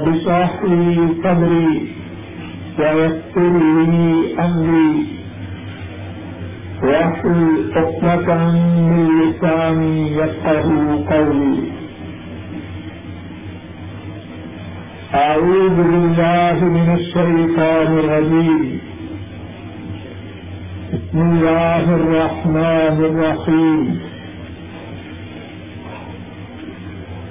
رب اشرح لي صدري ويسر لي أمري واحلل عقدة من لساني قولي. أعوذ بالله من الشيطان الرجيم. بسم الله الرحمن الرحيم.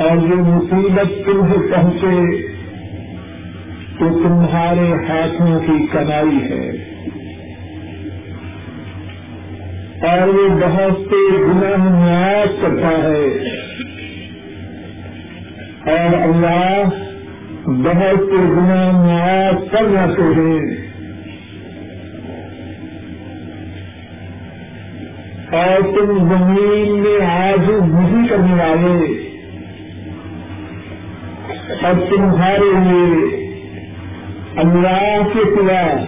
اور جو مصیبت تمہیں پہنچے تو تمہارے ہاتھوں کی کمائی ہے۔ اور وہ بہت سے گناہ نیاز کرتا ہے۔ اور اللہ بہت سے گناہ نیاز کر جاتے ہیں اور تم زمین میں آج نہیں کرنے والے۔ اور تمہارے لیے اللہ کے سوا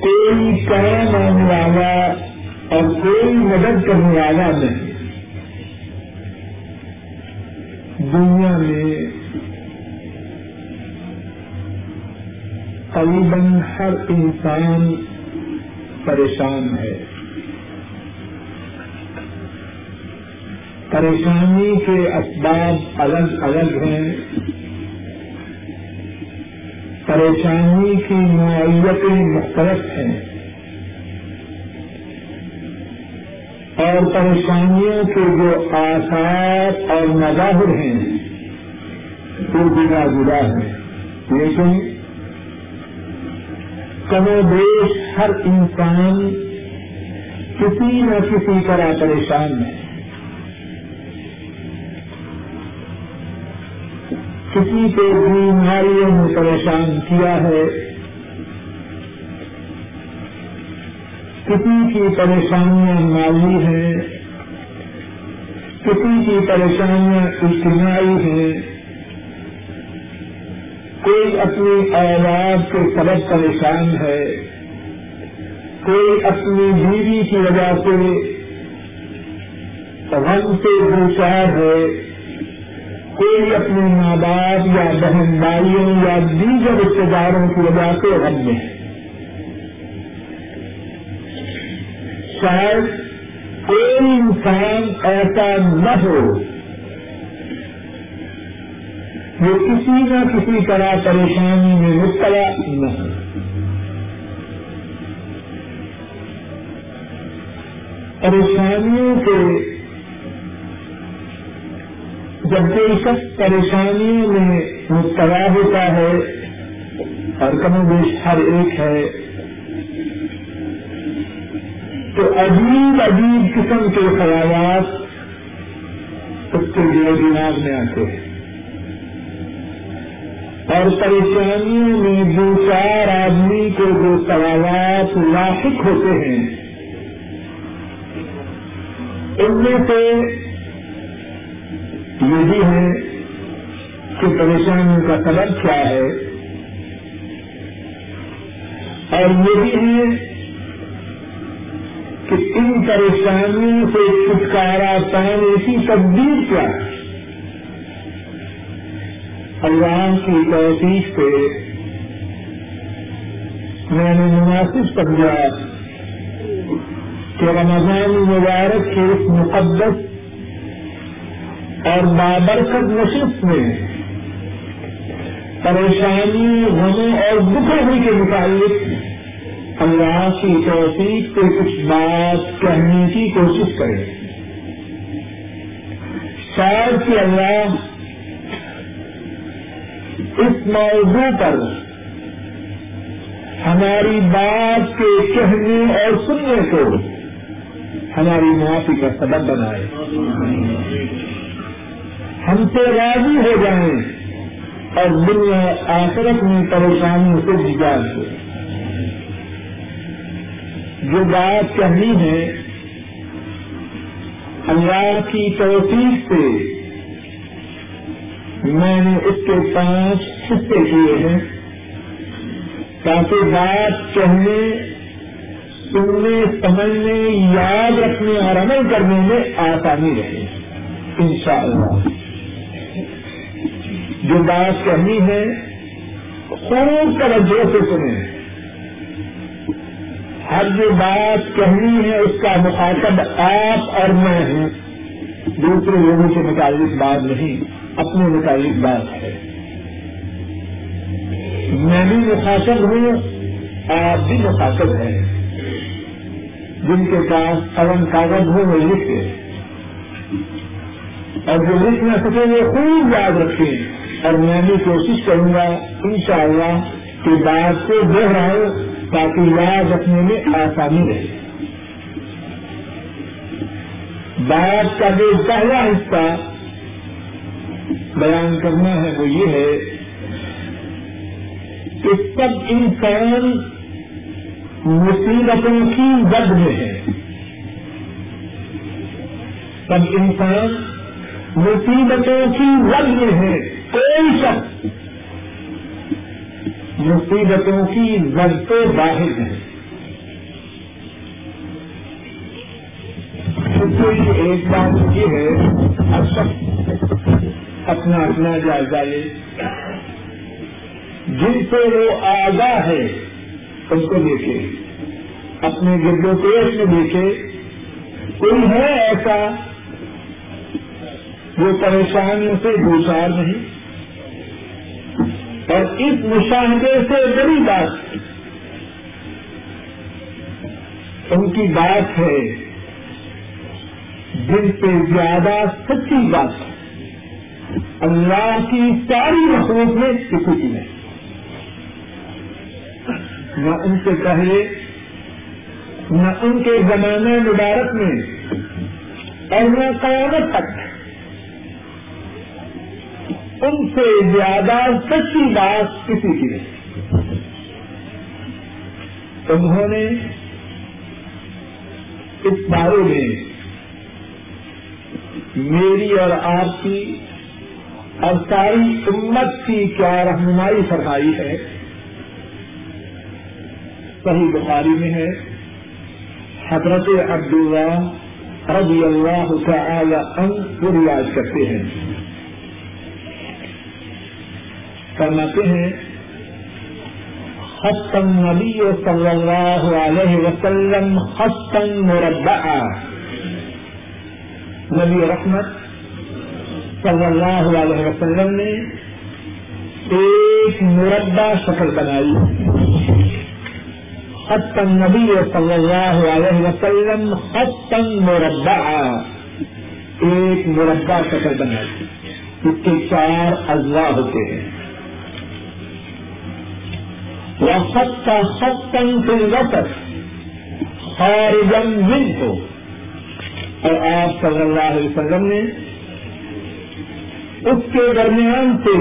کوئی کرم آنے والا اور کوئی مدد کرنے والا نہیں۔ دنیا میں قریباً ہر انسان پریشان ہے۔ پریشانی کے اسباب الگ الگ ہیں۔ پریشانی کی نوعیتیں مختلف ہیں۔ اور پریشانیوں کے جو آثار اور مظاہر ہیں، وہ جدا جدا ہیں۔ لیکن کم و بیش ہر انسان کسی نہ کسی طرح پریشان ہے۔ کسی کو بیماریوں میں پریشان کیا ہے؟ کسی کی پریشانیاں مالی ہیں، کسی کی پریشانیاں اجتماعی ہیں۔ کوئی اپنی اولاد کے سبب پریشان ہے، کوئی اپنی بیوی کی وجہ سے غم سے دوچار ہے۔ کوئی اپنے ماں باپ یا بہن بھائیوں یا دیگر رشتے داروں کی وجہ سے غم میں ہے۔ شاید کوئی انسان ایسا نہ ہو جو کسی نہ کسی طرح پریشانی میں مبتلا نہ ہو۔ پریشانیوں کے جب کوئی شخص پریشانیوں میں مبتلا ہوتا ہے اور کم بیش ہر ایک ہے۔ تو عجیب عجیب قسم کے خیالات اس کے لیے دماغ میں آتے ہیں۔ اور پریشانیوں میں دو چار آدمی کو جو سوالات لاحق ہوتے ہیں، ان میں سے یہ بھی ہے کہ پریشانی کا سبب کیا ہے۔ اور یہ بھی ہے کہ ان پریشانیوں سے چھٹکارا پانے کی تبدیل کیا۔ ہے اللہ کی توفیق سے میں نے مناسب سمجھا کہ رمضان مبارک کے اس مقدس اور بابرکت نشست میں پریشانی، غموں اور دکھوں کے متعلق اللہ کی توفیق سے کچھ بات کہنے کی کوشش کریں شاید کہ اللہ اس موضوع پر ہماری بات کے کہنے اور سننے کو ہماری معافی کا سبب بنائے۔ ہم سے راضی ہو جائیں اور دنیا آخرت میں پریشانیوں سے نجات دے۔ جو بات کہنی ہے، اللہ کی توفیق سے میں نے اس کے پانچ حصے کیے ہیں۔ تاکہ بات کہنے، سننے، سمجھنے، یاد رکھنے اور عمل کرنے میں آسانی رہے۔ انشاءاللہ۔ جو بات کہنی ہے، خوب توجہ سے سنیں۔ ہر جو بات کہنی ہے، اس کا مخاطب آپ اور میں ہوں دوسرے لوگوں کے متعلق بات نہیں، اپنے متعلق بات ہے۔ میں بھی مخاطب ہوں، آپ بھی مخاطب ہیں۔ جن کے پاس قلم کاغذ ہو، وہ لکھے اور جو لکھ نہ سکے وہ خوب یاد رکھیں۔ اور میں بھی کوشش کروں گا انشاءاللہ کہ بات کو دوہراؤ تاکہ یاد رکھنے میں آسانی رہے۔ بات کا جو پہلا حصہ بیان کرنا ہے وہ یہ ہے کہ سب انسان مصیبتوں کی ود میں ہے۔ سب انسان مصیبتوں کی ود میں ہے۔ کوئی شخص مصیبتوں کی زد سے باہر ہے ایک بات یہ ہے، ہر شخص اپنا اپنا جائزہ لے۔ جن سے وہ آگاہ ہے، ان کو دیکھے۔ اپنے گرد و پیش میں دیکھے۔ کوئی ہے ایسا جو پریشانیوں سے دوچار نہیں۔ اور اس مشاہدے سے بڑی بات ان کی بات ہے جن سے زیادہ سچی بات اللہ کی ساری مخلوق میں کسی کی نہیں۔ نہ ان سے پہلے، نہ ان کے زمانے مبارک میں، اور نہ قیامت تک۔ ان سے زیادہ سچی بات کسی کی نہیں۔ انہوں نے اس بارے میں میری اور آپ کی اور ساری امت کی کیا رہنمائی فرمائی ہے۔ صحیح بخاری میں ہے۔ حضرت عبداللہ رضی اللہ تعالی عنہ ریاض کرتے ہیں۔ فرماتے ہیں حسن نبی صلی اللہ علیہ وسلم حسن مربع نبی رحمت صلی اللہ علیہ وسلم نے ایک مربع شکل بنائی۔ حسن نبی صلی اللہ علیہ وسلم حسن مربع ایک مربع شکل بنائی۔ اس کے چار اجزاء ہوتے ہیں۔ وقت کا ستن کے وقت خارجن من کو اور آپ صلی اللہ علیہ وسلم نے اس کے درمیان سے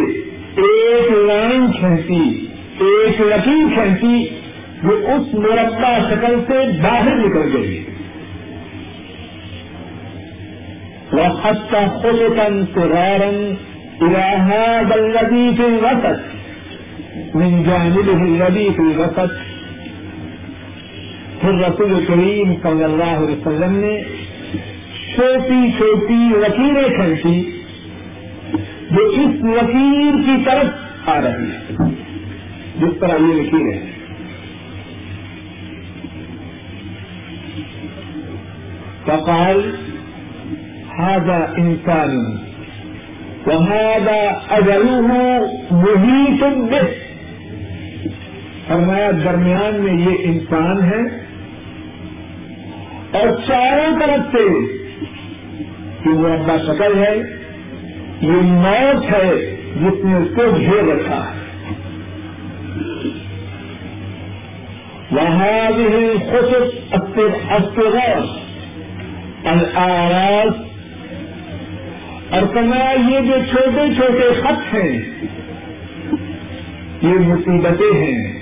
ایک لائن کھینچی، ایک لکیر کھینچی جو اس مربع شکل سے باہر نکل گئی۔ وہ وقت کا خلطن سرارن الہاد الذي في الوسط من جانبه الذي في الوسط پھر رسول کریم صلی اللہ علیہ وسلم نے چھوٹی چھوٹی لکیریں کھینچی جو اس لکیر کی طرف آ رہی ہے جس طرح یہ لکیر ہے۔ فقال، هذا انسان وهذا اجله محیط به. فرمایا درمیان میں یہ انسان ہے اور چاروں طرف سے یہ مربع شکل ہے، یہ موت ہے جس نے اس کو گھیر رکھا ہے۔ وهذه الخطب الصغار الآراز اور فرمایا یہ جو چھوٹے چھوٹے خط ہیں، یہ مصیبتیں ہیں۔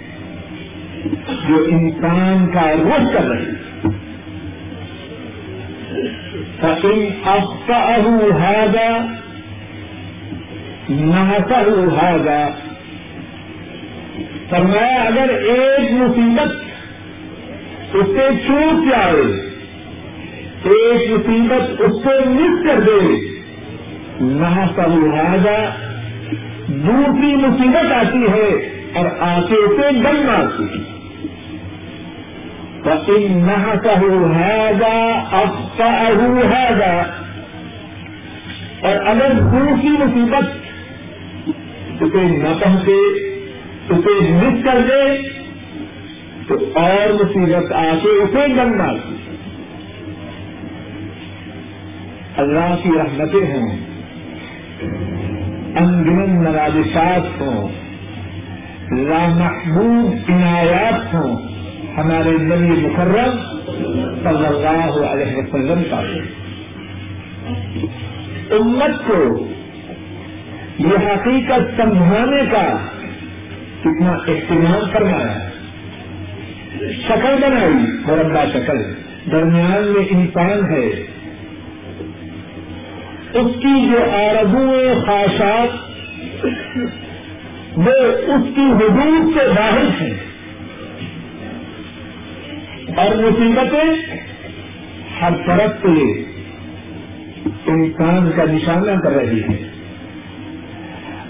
جو انسان کا رخ کر رہی فإن أخطأه هذا نحسه هذا۔ فرمایا، اگر ایک مصیبت اس سے چوٹ جائے، ایک مصیبت اس سے مس کر دے نحسه هذا، دوسری مصیبت آتی ہے اور آتے سے دم مارتی ہے۔ هَذَا اور اگر دوسری مصیبت اسے نہ پہنچے، اسے مس کر دے، تو اور مصیبت آ کے اسے دم مارتی اللہ کی رحمتیں ہوں انگن نوازشات ہوں، لامحبوب عنایات ہوں۔ ہمارے نبی مکرم صلی اللہ علیہ وسلم کا امت کو یہ حقیقت سمجھانے کا کتنا اہتمام فرمایا شکل بنائی، مربع شکل۔ درمیان میں انسان ہے۔ اس کی جو آرزویں خواہشات، وہ اس کی حدود سے باہر ہیں۔ اور مصیبتیں ہر طرف سے انسان کا نشانہ کر رہی ہے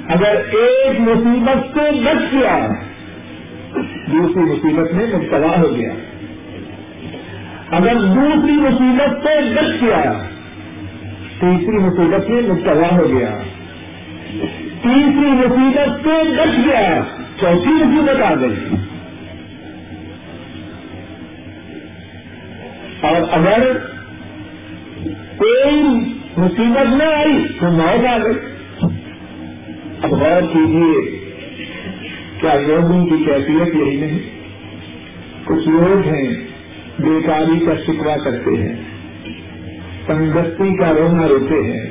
اگر ایک مصیبت سے بچ گیا، دوسری مصیبت میں مبتلا ہو گیا۔ اگر دوسری مصیبت سے بچ گیا، تیسری مصیبت میں مبتلا ہو گیا۔ تیسری مصیبت سے بچ گیا، چوتھی مصیبت آ گئی۔ اور اگر کوئی مصیبت نہ آئی تو موت آ گئی۔ اب غور کیجیے کیا لوگوں کی کیفیت یہی نہیں۔ کچھ لوگ ہیں بیکاری کا شکوا کرتے ہیں، تندرستی کا رونا روتے ہیں۔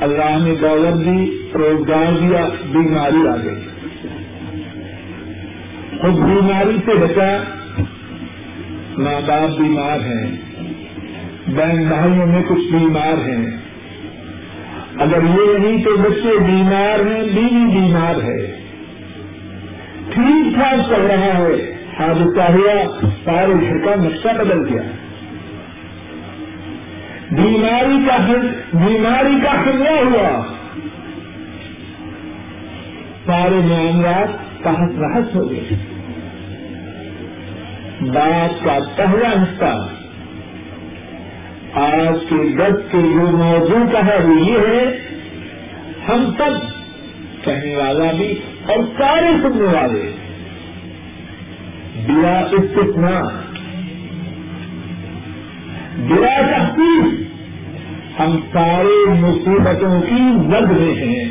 اللہ نے دولت دی، روزگار دیا، بیماری آ گئی۔ خود بیماری سے بچا ماں باپ بیمار ہیں۔ بہن بھائیوں میں کچھ بیمار ہیں۔ اگر یہ نہیں تو بچے بیمار ہیں، بیوی بیمار ہے۔ ٹھیک ٹھاک چل رہا ہے۔ حادثہ ہوا سارے گھر کا نقشہ بدل گیا۔ بیماری کا بیماری کا حملہ ہوا۔ سارے معاملات تحت رحس ہو گئے۔ بات کا پہلا حصہ آج کے دس کے جو موضوع کا ہے وہ یہ ہے، ہم سب کہنے والا بھی اور سارے سننے والے بلا استثنا بلا تحقیق ہم سارے مصیبتوں کی زد میں ہیں۔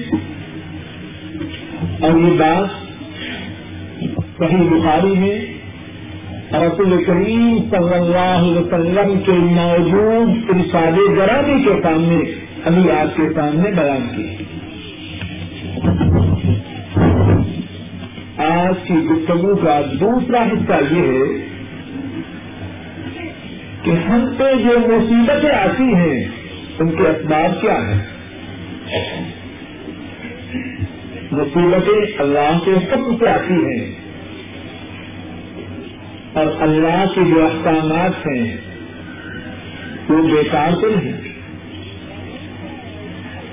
اور یہ بات صحیح بخاری میں رسول کریم صلی اللہ علیہ وسلم کے موجود ارشاد گرامی کے سامنے ابھی آپ کے سامنے بیان کی آج کی گفتگو کا دوسرا حصہ یہ ہے کہ ہم پہ جو مصیبتیں آتی ہیں، ان کے اسباب کیا ہیں؟ مصیبتیں اللہ کے حکم سے آتی ہیں۔ اور اللہ کے جو احکامات ہیں، وہ بیکار تو نہیں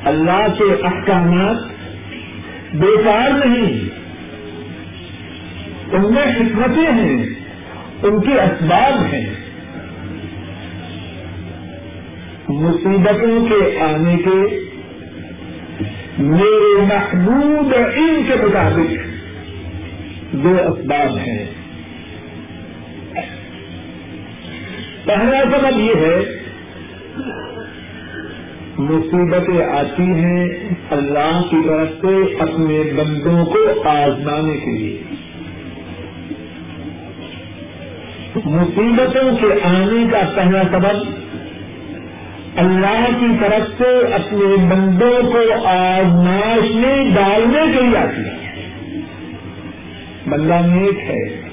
اللہ کے احکامات بیکار نہیں۔ ان میں حکمتیں ہیں، ان کے اسباب ہیں۔ مصیبتوں کے آنے کے میرے محبوب ان کے مطابق دو اسباب ہیں۔ پہلا سبب یہ ہے، مصیبتیں آتی ہیں اللہ کی طرف سے اپنے بندوں کو آزمانے کے لیے۔ مصیبتوں کے آنے کا پہلا سبب اللہ کی طرف سے اپنے بندوں کو آزمائش میں ڈالنے کے لیے آتی ہے۔ بندہ نیک ہے۔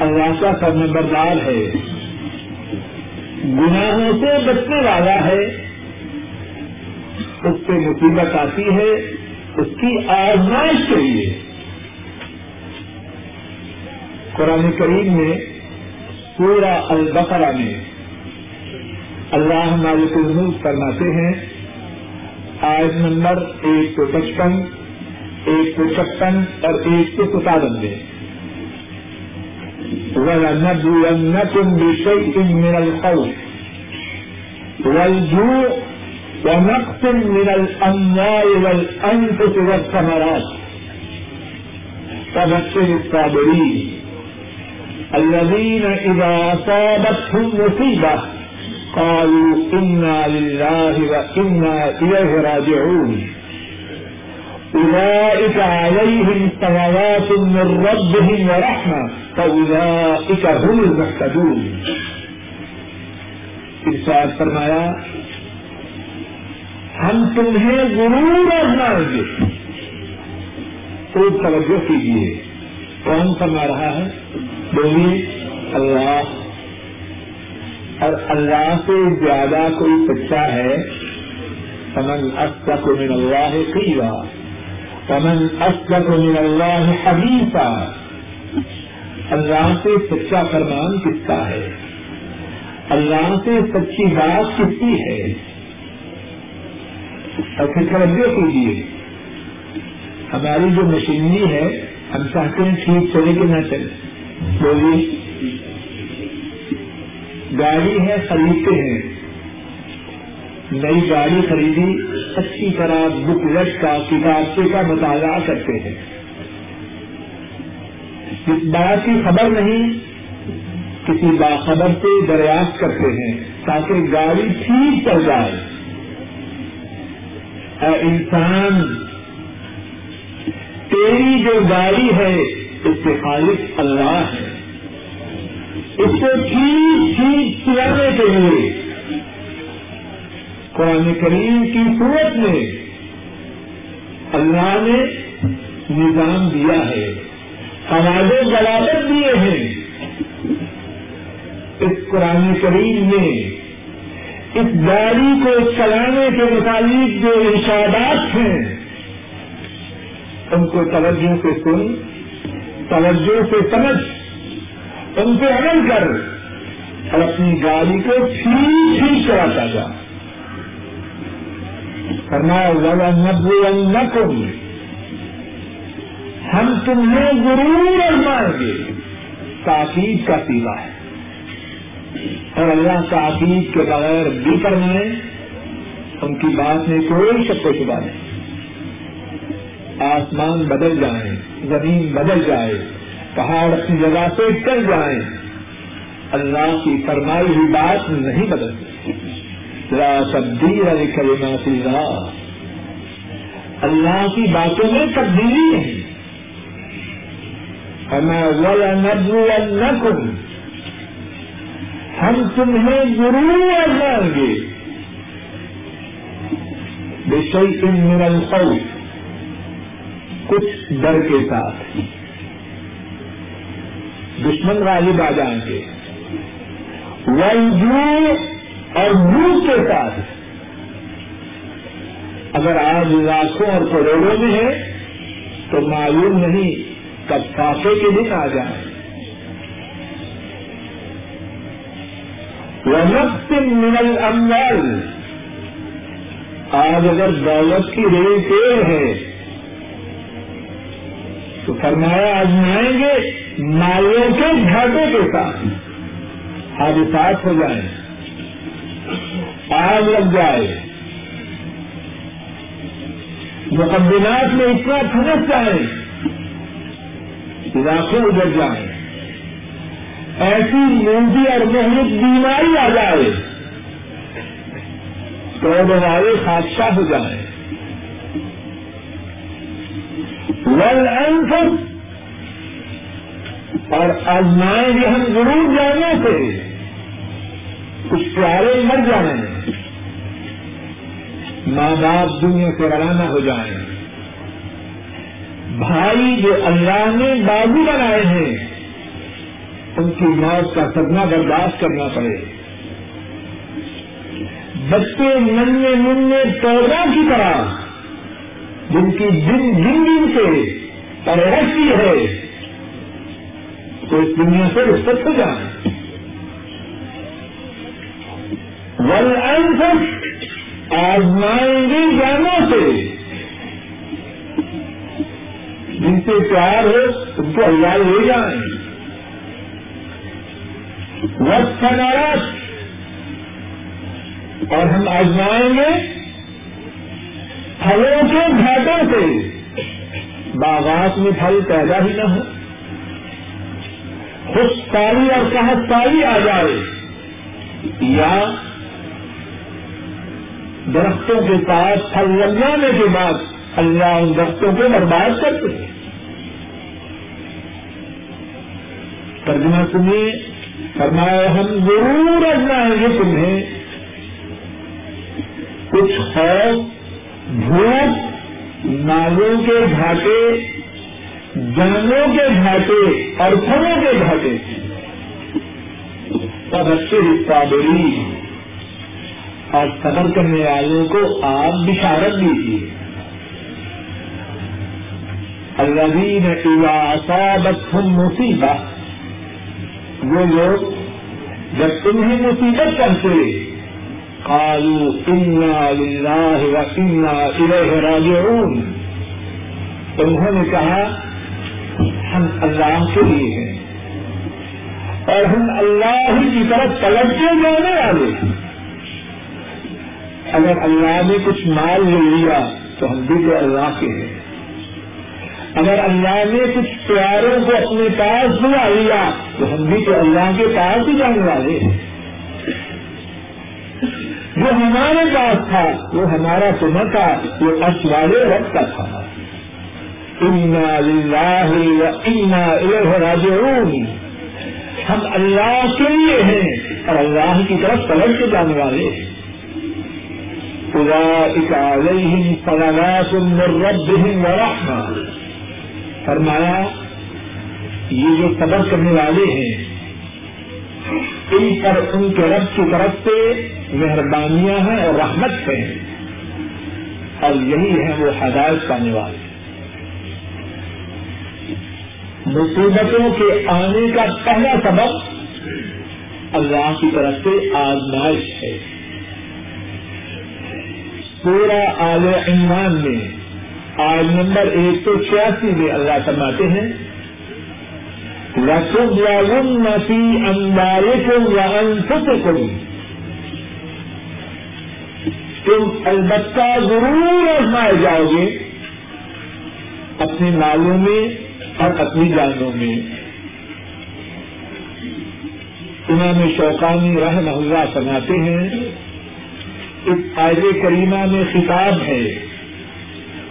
اللہ کا کرنے بردار ہے۔ گناہوں سے بچنے والا ہے۔ اس سے مصیبت آتی ہے۔ اس کی آزمائش کے لیے۔ قرآن کریم میں پورا البقرہ میں اللہ مالک الملک فرماتے ہیں۔ آج نمبر ایک سو پچپن، ایک سو چھپن اور ایک سو ستانوے وَلَنَبْلُوَنَّكُمْ بِشَيْءٍ مِّنَ الْخَوْفِ وَالْجُوعِ ونقص من الأموال والأنفس والثمرات. فبشر الصابرين الذين إذا أصابتهم مصيبة قالوا إنا لله وإنا إليه راجعون. أولئك عليهم صلوات من ربهم ورحمة، فأولئك هم ارشاد فرمایا، ہم تمہیں ضرور آزمائیں گے خوب توجہ کیجیے کون فرما رہا ہے؟ بولیے اللہ۔ اور اللہ سے زیادہ کوئی سچا ہے؟ پمن اصل کو من اللہ قیوا پمن اصل کو من اللہ حبیفہ اللہ سے سچا فرمان کس کا ہے؟ اللہ سے سچی بات کس کی ہے؟ اور پھر توجہ کیجیے ہماری جو مشینری ہے، ہم چاہتے ہیں ٹھیک چلے کہ نہ چلے۔ بولیے۔ گاڑی ہے، خریدتے ہیں۔ نئی گاڑی خریدی، اچھی طرح بک لٹ کا کتابچے کا مطالعہ کرتے ہیں۔ اس بات کی خبر نہیں، کسی باخبر سے دریافت کرتے ہیں تاکہ گاڑی ٹھیک چل جائے۔ اے انسان، تیری جو گاڑی ہے، اس کے خالق اللہ ہے۔ اس کو ٹھیک ٹھیک چلانے کے لیے قرآن کریم کی صورت میں اللہ نے نظام دیا ہے ہمارے ضوابط دیے ہیں۔ اس قرآن کریم میں اس گاڑی کو چلانے کے متعلق جو ارشادات ہیں، ان کو توجہ سے سن، توجہ سے سمجھ، ان پہ عمل کر اور اپنی گاڑی کو ٹھیک ٹھیک چلاتا جا۔ کرنا زیادہ نبو ہم تمہیں ضرور ازمائیں گے۔ تاکید کا سیوا ہے۔ اور اللہ تاکید کے بغیر بھی فرمائے ان کی بات میں کوئی شک و شبہ نہیں۔ آسمان بدل جائیں، زمین بدل جائے، پہاڑ اپنی جگہ سے چل جائیں۔ اللہ کی فرمائی ہوئی بات نہیں بدلتی۔ ذرا تبدیل علی کلمات اللہ۔ اللہ کی باتوں میں تبدیلی نہیں ہمیں ولا نبو نقم ہم تمہیں ضرور آزمائیں گے۔ بے شیخ من الخوف۔ کچھ ڈر کے ساتھ۔ دشمن غالب آ جائیں گے۔ ونجو اور بھوک کے ساتھ اگر آج لاکھوں اور کروڑوں میں ہے، تو معلوم نہیں کب فاقے کے دن آ جائیں۔ ونقص من الاموال آج اگر دولت کی ریل تیل ہے، تو فرمایا آزمائیں گے مالوں کے گھاٹوں کے ساتھ۔ حادثات ہو جائیں۔ آگ لگ جائے۔ مقدمات میں اتنا پھنس جائیں علاقے اجڑ جائیں ایسی موجی اور محنت بیماری آ جائے تو والے حادثہ ہو جائیں ول اور آزمائیں بھی ہم ضرور جانے سے کچھ پیارے مر جانے ہیں ماں باپ دنیا سے روانہ ہو جائیں۔ بھائی جو اللہ نے بازو بنائے ہیں، ان کی موت کا صدمہ برداشت کرنا پڑے۔ بچے ننے ننے پودوں کی طرح، جن کی دن دن دن سے پرورشی ہے تو اس دنیا سے رخصت ہو جائیں۔ ول آزمائیں گی جانوں سے۔ جن سے پیار ہو، ان کو اللہ لے جائیں۔ وقت نارش اور ہم آزمائیں گے پھلوں کے گھاٹوں سے۔ باغات میں پھل پیدا ہی نہ ہو خوش ساری اور صحت آ جائے۔ یا درختوں کے پاس پھل لگ جانے کے بعد اللہ ان درختوں کو برباد کرتے ہیں۔ ترجمہ سنیے، فرمایا، ہم ضرور اجمائیں گے تمہیں۔ کچھ خوف، بھوک، نالوں کے گھاٹے جنگوں کے گھاٹے اور پھلوں کے گھاٹے۔ سب اچھے صابری اور صبر کرنے والوں کو آپ بشارت دیجیے۔ الذین اذا اصابتهم مصیبت وہ لوگ جب تمہیں مصیبت پہنچے قالوا انا للہ و انا الیہ راجعون۔ انہوں نے کہا، ہم اللہ کے لیے ہیں اور ہم اللہ ہی کی طرف پلٹ کے جانے والے ہیں۔ اگر اللہ نے کچھ مال لے لیا تو ہم بھی تو اللہ کے ہیں۔ اگر اللہ نے کچھ پیاروں کو اپنے پاس بلا لیا تو ہم بھی تو اللہ کے پاس ہی جانے والے ہیں۔ جو ہمارے پاس تھا، وہ ہمارا تو تھا، وہ اچ والے رب کا تھا۔ انا راجعون۔ ہم اللہ کے لیے ہیں اور اللہ کی طرف پلٹ کے جانے والے ہیں۔ اولئک علیہم صلوات من ربهم ورحمہ فرمایا، یہ جو صبر کرنے والے ہیں، ان پر ان کے رب کی طرف سے مہربانیاں ہیں اور رحمت ہیں۔ اور یہی ہے وہ ہدایت پانے والے۔ مصیبتوں کے آنے کا پہلا سبب اللہ کی طرف سے آزمائش ہے۔ پورا آل عمران میں آج نمبر ایک سو چھیاسی میں اللہ فرماتے ہیں رسم یا نفی اندارے کو یا انفت کو تم البتہ ضرور آزمائے جاؤ گے اپنے مالوں میں اور اپنی جانوں میں۔ امام شوقانی رحمہ اللہ فرماتے ہیں اس آئر کریمہ میں خطاب ہے۔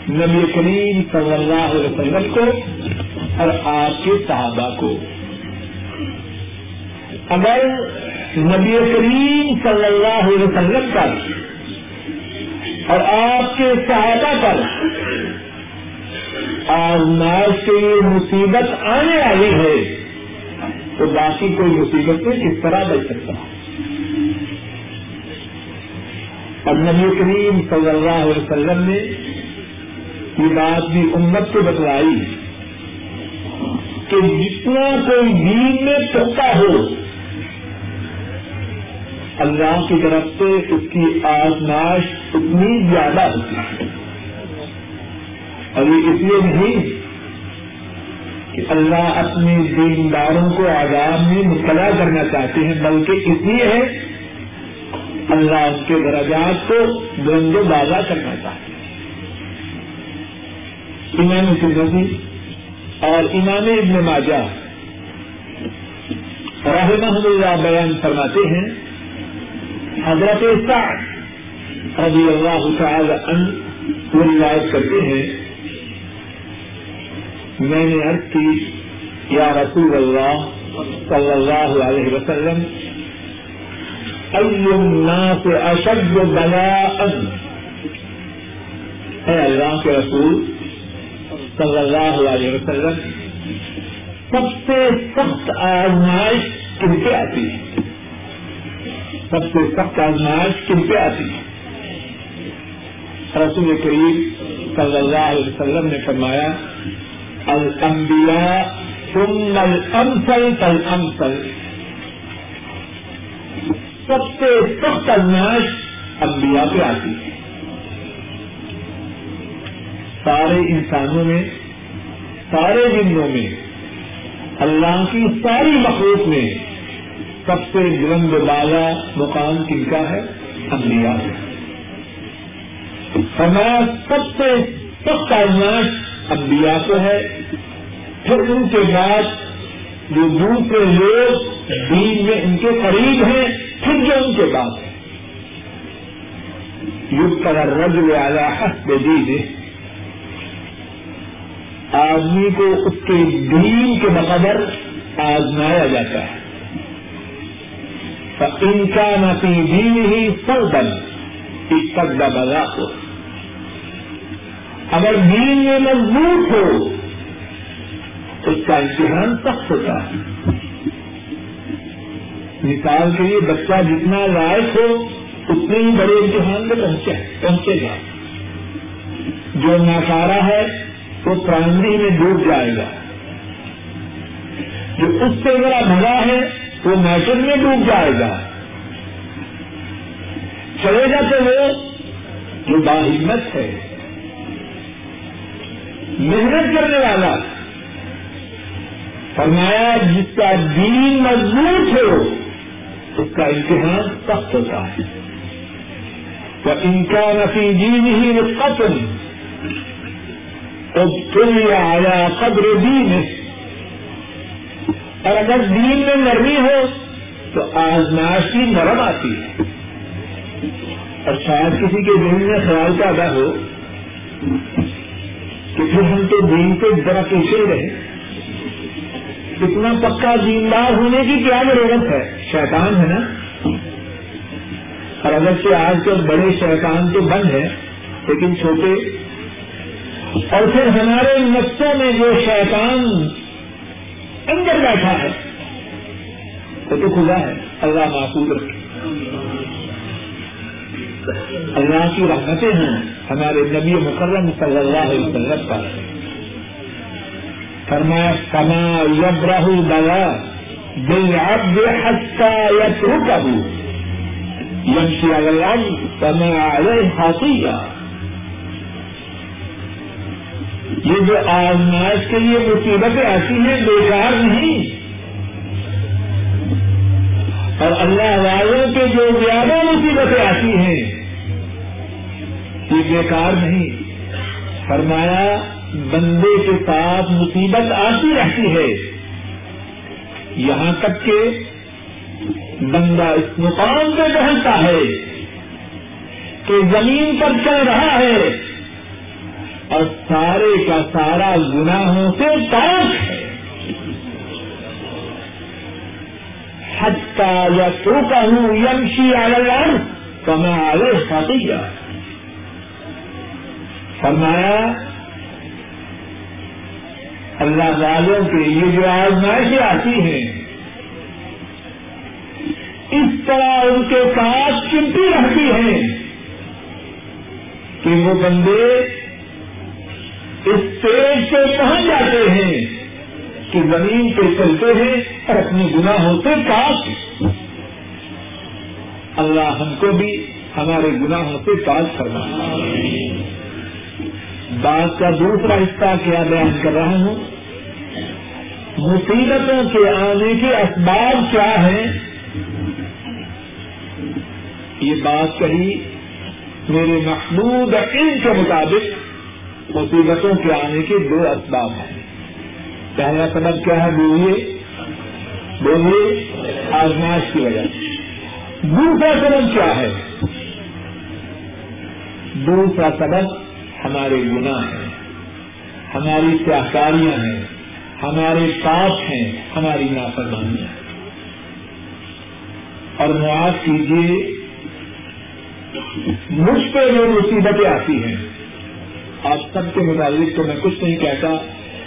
نبی کریم صلی اللہ علیہ وسلم کو اور آپ کے صحابہ کو۔ اگر نبی کریم صلی اللہ علیہ وسلم پر اور آپ کے صحابہ پر آزمائش کے لیے مصیبت آنے والی ہے، تو باقی کوئی مصیبت سے کس طرح بچ سکتا ہے؟ اور نبی کریم صلی اللہ علیہ وسلم نے یہ بات بھی امت کو بتلائی کہ جتنا کوئی دین میں پختہ ہو، اللہ کی طرف سے اس کی آزمائش اتنی زیادہ ہوتی ہے۔ اور یہ اس لیے نہیں کہ اللہ اپنے دینداروں کو آزاد میں مطلع کرنا چاہتے ہیں، بلکہ اس لیے ہے اللہ اس کے درجات کو بلند و بازا کرنا چاہتے امام سندھی اور امام ابن ماجہ رحمہ اللہ بیان فرماتے ہیں، حضرت سعد رضی اللہ تعالی عنہ روایت کرتے ہیں، میں نے عرض کی، یا رسول اللہ صلی اللہ علیہ وسلم الناس اشد بلاء. اے اللہ کے رسول صلی اللہ علیہ وسلم. سب سے سخت آزمائش کن پہ آتی ہے؟ سب سے سخت آزمائش کن پہ آتی ہے؟ رسول کریم صلی اللہ علیہ وسلم نے فرمایا الانبیاء ثم الامثل فالامثل سب سے سخت ازمائش انبیاء پہ آتی ہے سارے انسانوں میں، سارے جنوں میں، اللہ کی ساری مخلوق میں سب سے بلند بالا مقام کن کا ہے؟ انبیاء ہے ہمارا سب سے سخت آزمائش انبیاء کو ہے۔ پھر ان کے بعد جو دوسرے لوگ دین میں ان کے قریب ہیں پھر جو ان کے بعد ہے۔ یوگ کا رجل والا حسب دین آدمی کو اس کے دین کے بقدر آزمایا جاتا ہے۔ ان کا نتی دین ہی سر بن اس تک بلا ہو اگر دین میں مضبوط ہو تو اس کا امتحان سخت ہوتا ہے۔ مثال کے لیے بچہ جتنا لائق ہو، اتنے ہی بڑے امتحان میں پہنچے پہنچے گا۔ جو ناکارا ہے، وہ پرائمری میں ڈوب جائے گا۔ جو اس سے بڑا بھلا ہے، وہ میٹر میں ڈوب جائے گا۔ چلے گا تو وہ جو باہمت ہے۔ محنت کرنے والا۔ فرمایا، جس کا دین مضبوط ہو اس کا امتحان سخت ہوتا ہے۔ وہ ان کا نفی دین ہی قتل تو آیا قدر دین اور اگر دین میں نرمی ہو، تو آزمائش کی نرم آتی ہے۔ اور شاید کسی کے دل میں خیال پیدا ہو کہ پھر ہم تو دین سے ذرا پیچھے رہے۔ اتنا پکا دیندار ہونے کی کیا ضرورت ہے؟ شیطان ہے نا؟ اور اگر سے آج کل بڑے شیطان تو بند ہے لیکن چھوٹے۔ اور پھر ہمارے نقصوں میں جو شیطان اندر بیٹھا ہے، وہ تو کھلا ہے۔ اللہ محفوظ رکھے اللہ کی رحمتیں ہیں ہمارے نبی مکرم صلی اللہ علیہ وسلم پر۔ فرمایا، کما یب رہو دلا دل اب ہستا یا رکا یمشی اگر اب کما ہاتھی یہ جو آزمائش کے لیے مصیبتیں ایسی ہیں، بیکار نہیں۔ اور اللہ والوں کے جو زیادہ مصیبتیں آتی ہیں، یہ بیکار نہیں۔ فرمایا بندے کے ساتھ مصیبت آتی رہتی ہے، یہاں تک کہ بندہ اس مقام پہ پہنچتا ہے کہ زمین پر چل رہا ہے اور سارے کا سارا گناہوں سے پاک ہے۔ حتہ یا ٹوٹا ہوں یمشی آگل تو میں آگے کھاتی فرمایا اللہ والوں کے یہ جو آزمائشیں آتی ہیں، اس طرح ان کے ساتھ چمٹی رہتی ہیں کہ وہ بندے اس پیڑ سے پہنچ جاتے ہیں کہ زمین پہ چلتے ہیں اور اپنے گناہوں سے کاٹ اللہ ہم کو بھی ہمارے گناہوں سے کاٹ کرنا بات کا دوسرا حصہ کیا بیان کر رہا ہوں۔ مصیبتوں کے آنے کے اسباب کیا ہیں؟ یہ بات کہی میرے محمود علم کے مطابق مصیبتوں کے آنے کے دو اسباب ہیں۔ پہلا سبب کیا ہے؟ بولیے۔ بولیے، آزمائش کی وجہ دوسرا سبب کیا ہے؟ دوسرا سبب ہمارے گناہ ہیں، ہماری سیاکاریاں ہیں، ہمارے پاپ ہیں، ہماری نافرمانیاں اور معاف کیجیے مجھ پہ جو مصیبتیں آتی ہیں، آپ سب کے متعلق تو میں کچھ نہیں کہتا،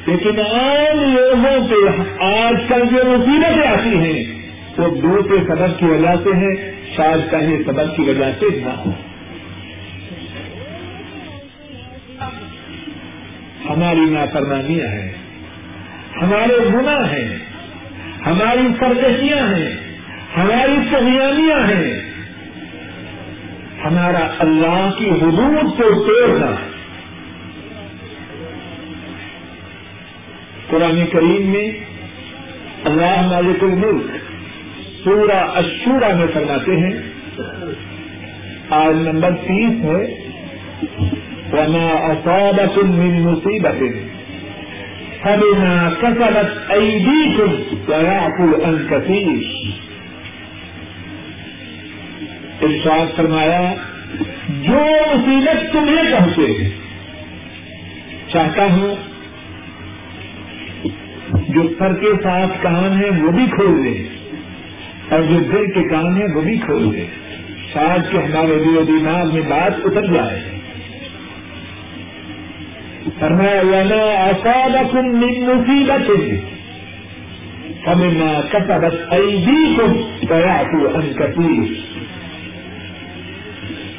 لیکن عام لوگوں پہ آج کل جو مصیبتیں آتی ہیں، وہ دوسرے سبق کی وجہ سے ہیں، شاید پہلے سبق کی وجہ سے نہ ہو ہماری نافرمانیاں ہیں ہمارے گناہ ہیں، ہماری سرگشیاں ہیں، ہماری سہیامیاں ہیں۔ ہمارا اللہ کی حدود کو توڑنا۔ قرآن کریم میں اللہ مالک الملک سورہ اشورا میں فرماتے ہیں آج نمبر تیس ہے وما أصابكم من مصيبة فبما كسبت أيديكم ويعفو عن كثير ارشاد فرمایا، جو مصیبت تمہیں پہنچے، چاہتا ہوں جو سر کے ساتھ کان ہے وہ بھی کھول دے اور جو دل کے کان ہے وہ بھی کھول دے شاید کہ ہمارے دل و دماغ میں بات اتر جائے۔ وما أصابكم من مصيبة فمما كسبت أيديكم فيعفو عن كثير۔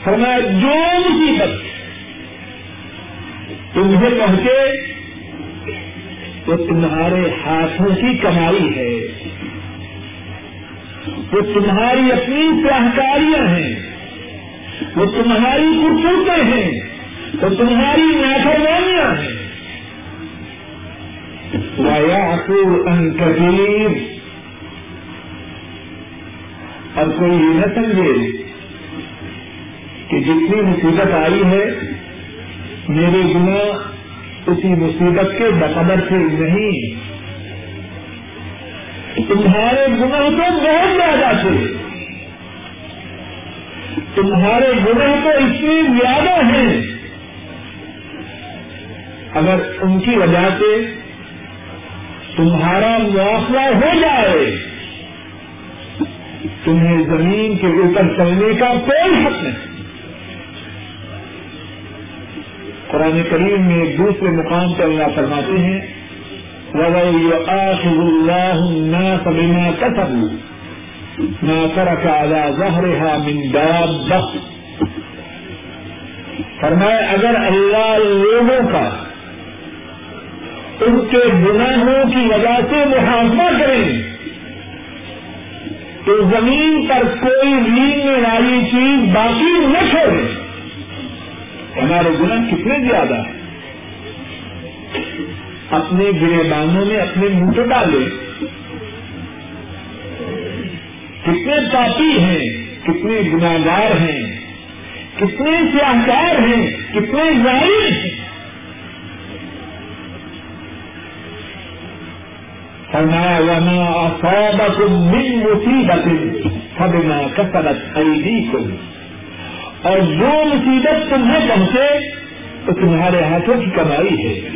فرمایا، جو مصیبت تمہیں پہنچے، وہ تمہارے ہاتھوں کی کمائی ہے۔ وہ تمہاری اپنی سہکاریاں ہیں۔ وہ تمہاری کرتوتیں ہیں۔ تو تمہاری نافرمانیاں ہیں ان کبیر اور کوئی یہ نہ سمجھے کہ جتنی مصیبت آئی ہے، میرے گنا اسی مصیبت کے بقدر سے نہیں۔ تمہارے گناہ تو بہت زیادہ تھے۔ تمہارے گناہ تو اتنے زیادہ ہیں۔ اگر ان کی وجہ سے تمہارا مواقع ہو جائے، تمہیں زمین کے اوپر چلنے کا کوئی حق نہیں۔ قرآن کریم میں ایک دوسرے مقام پر اللہ فرماتے ہیں فرمائے اگر اللہ لوگوں کا ان کے گناہوں کی وجہ سے محاذہ کریں۔ تو زمین پر کوئی ریڑنے والی چیز باقی نہ چھوڑے۔ ہمارے گناہ کتنے زیادہ ہیں۔ اپنے گرے بانوں میں اپنے منہ ڈالے کتنے پاپی ہیں، کتنے گناگار ہیں، کتنے سیاحکار ہیں، کتنے ظاہر ہیں۔ فرمایا، وما اصابكم من مصیبت فبما كسبت ايديكم اور جو مصیبت تمہیں پہنچے، تو تمہارے ہاتھوں کی کمائی ہے۔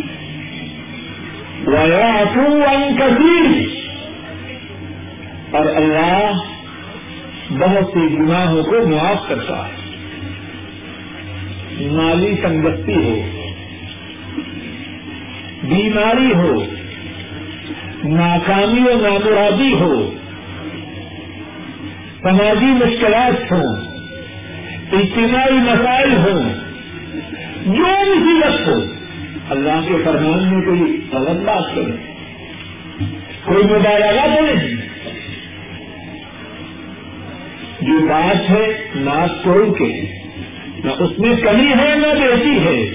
وَيَعْفُو عَنْ كَثِيرٍ۔ اور اللہ بہت سی گناہوں کو معاف کرتا ہے۔ مالی تنگستی ہو، بیماری ہو ناکامی و نامرادی ہو، سماجی مشکلات ہوں، اجتماعی مسائل ہوں، جو مصیبت ہو، اللہ کے فرمان میں کوئی غلط بات کرے کوئی مبالغہ تو نہیں۔ جو بات ہے ناک توڑ کے، نہ اس میں کمی ہے، نہ بیٹی ہے۔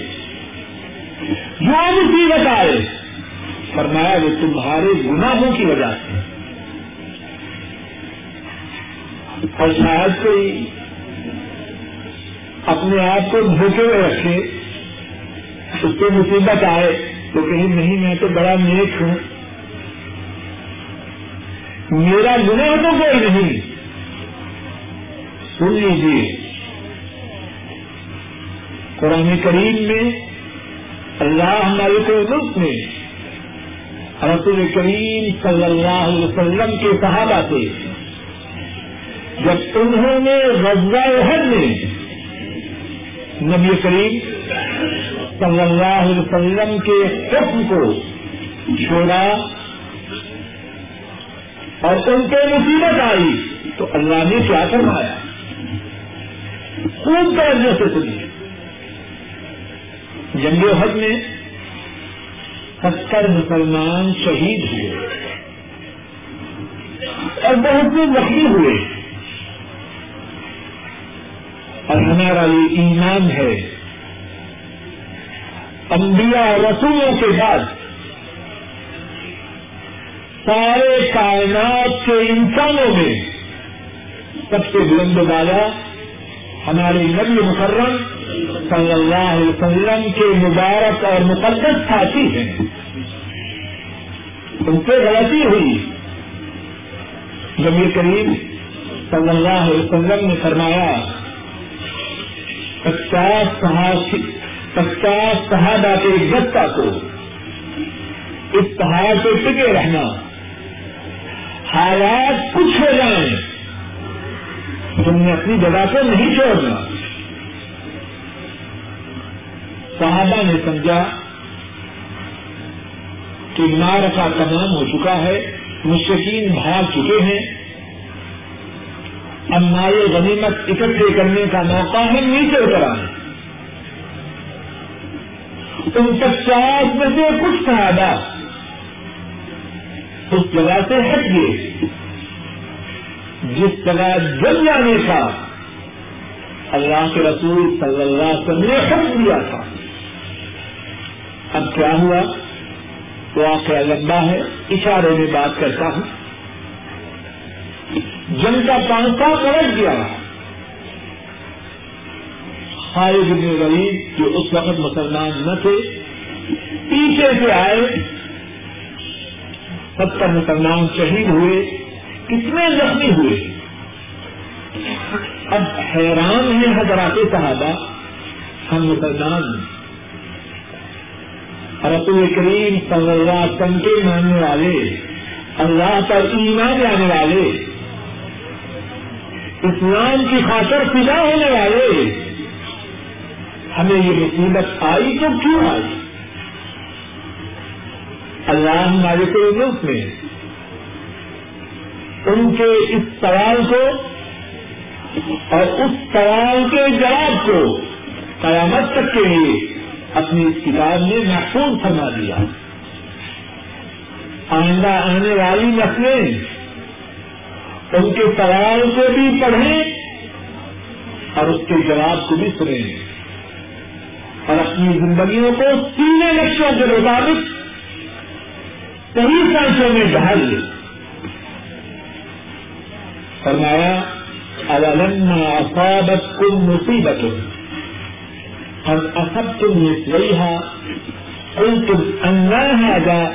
جو مصیبت آئے فرمایا وہ تمہارے گناہوں کی وجہ سے اور شاید کوئی اپنے آپ کو دھوکے میں رکھے، اس کو مصیبت آئے تو کہیں نہیں، میں تو بڑا نیک ہوں۔ میرا گناہ تو کوئی نہیں۔ سن لیجیے قرآن کریم میں اللہ ہمارے کو میں رسول کریم صلی اللہ علیہ وسلم کے صحابہ تھے۔ جب انہوں نے غزہ عہد میں نبی کریم صلی اللہ علیہ وسلم کے حکم کو چھوڑا اور ان پہ مصیبت آئی، تو اللہ نے کیا کروایا خوب توجہ سے سنیے۔ جنگ حد میں ستر مسلمان شہید ہوئے اور بہت سے زخمی ہوئے اور ہمارا یہ ایمان ہے انبیاء رسولوں کے بعد سارے کائنات کے انسانوں میں سب سے بلند والا ہمارے نبی مکرم صلی اللہ علیہ وسلم کے مبارک اور مقدس ساتھی ہیں۔ ان سے غلطی ہوئی۔ نبی کریم صلی اللہ علیہ وسلم نے فرمایا، پچاس پچاس صحابہ کے گتا کو اس پہاڑ پہ ٹکے رہنا۔ حالات کچھ ہو جائیں۔ تم نے اپنی جگہ کو نہیں چھوڑنا۔ صحابہ نے سمجھا کہ مار کا تمام ہو چکا ہے مشکین بھاگ چکے ہیں۔ اب مائے غنیمت اکٹھے کرنے کا موقع ہے، نیچے اتر آئے۔ ان پچاس میں سے کچھ صحابہ اس جگہ سے ہٹ گئے۔ جس جگہ جل جانے کا اللہ کے رسول صلی اللہ علیہ وسلم نے حکم دیا تھا۔ اب کیا ہوا؟ واقعہ لمبا ہے اشارے میں بات کرتا ہوں۔ جنگ کا پانچا پلٹ گیا خالد بن غریب جو اس وقت مسلمان نہ تھے، پیچھے سے آئے۔ ستر مسلمان شہید ہوئے۔ کتنے زخمی ہوئے۔ اب حیران ہیں حضرات صحابہ۔ ہم مسلمان رسول کریم صلی اللہ علیہ وسلم کے ماننے والے، اللہ پر ایمان لانے والے، اسلام کی خاطر فضا ہونے والے، ہمیں یہ مصیبت آئی تو کیوں آئی؟ اللہ مالک ملک میں، ان کے اس سوال کو اور اس سوال کے جواب کو قیامت تک کے لیے اپنی اس کتاب میں محفوظ فرما دیا۔ آئندہ آنے والی نسلیں ان کے سوال کو بھی پڑھیں اور اس کے جواب کو بھی سنیں۔ اور اپنی زندگیوں کو سینے لکشوں کے مطابق صحیح سانچوں میں ڈھال لے فرمایا اولما اصابت کم مصیبت اور اصب تم مثلیها قلتم ان هذا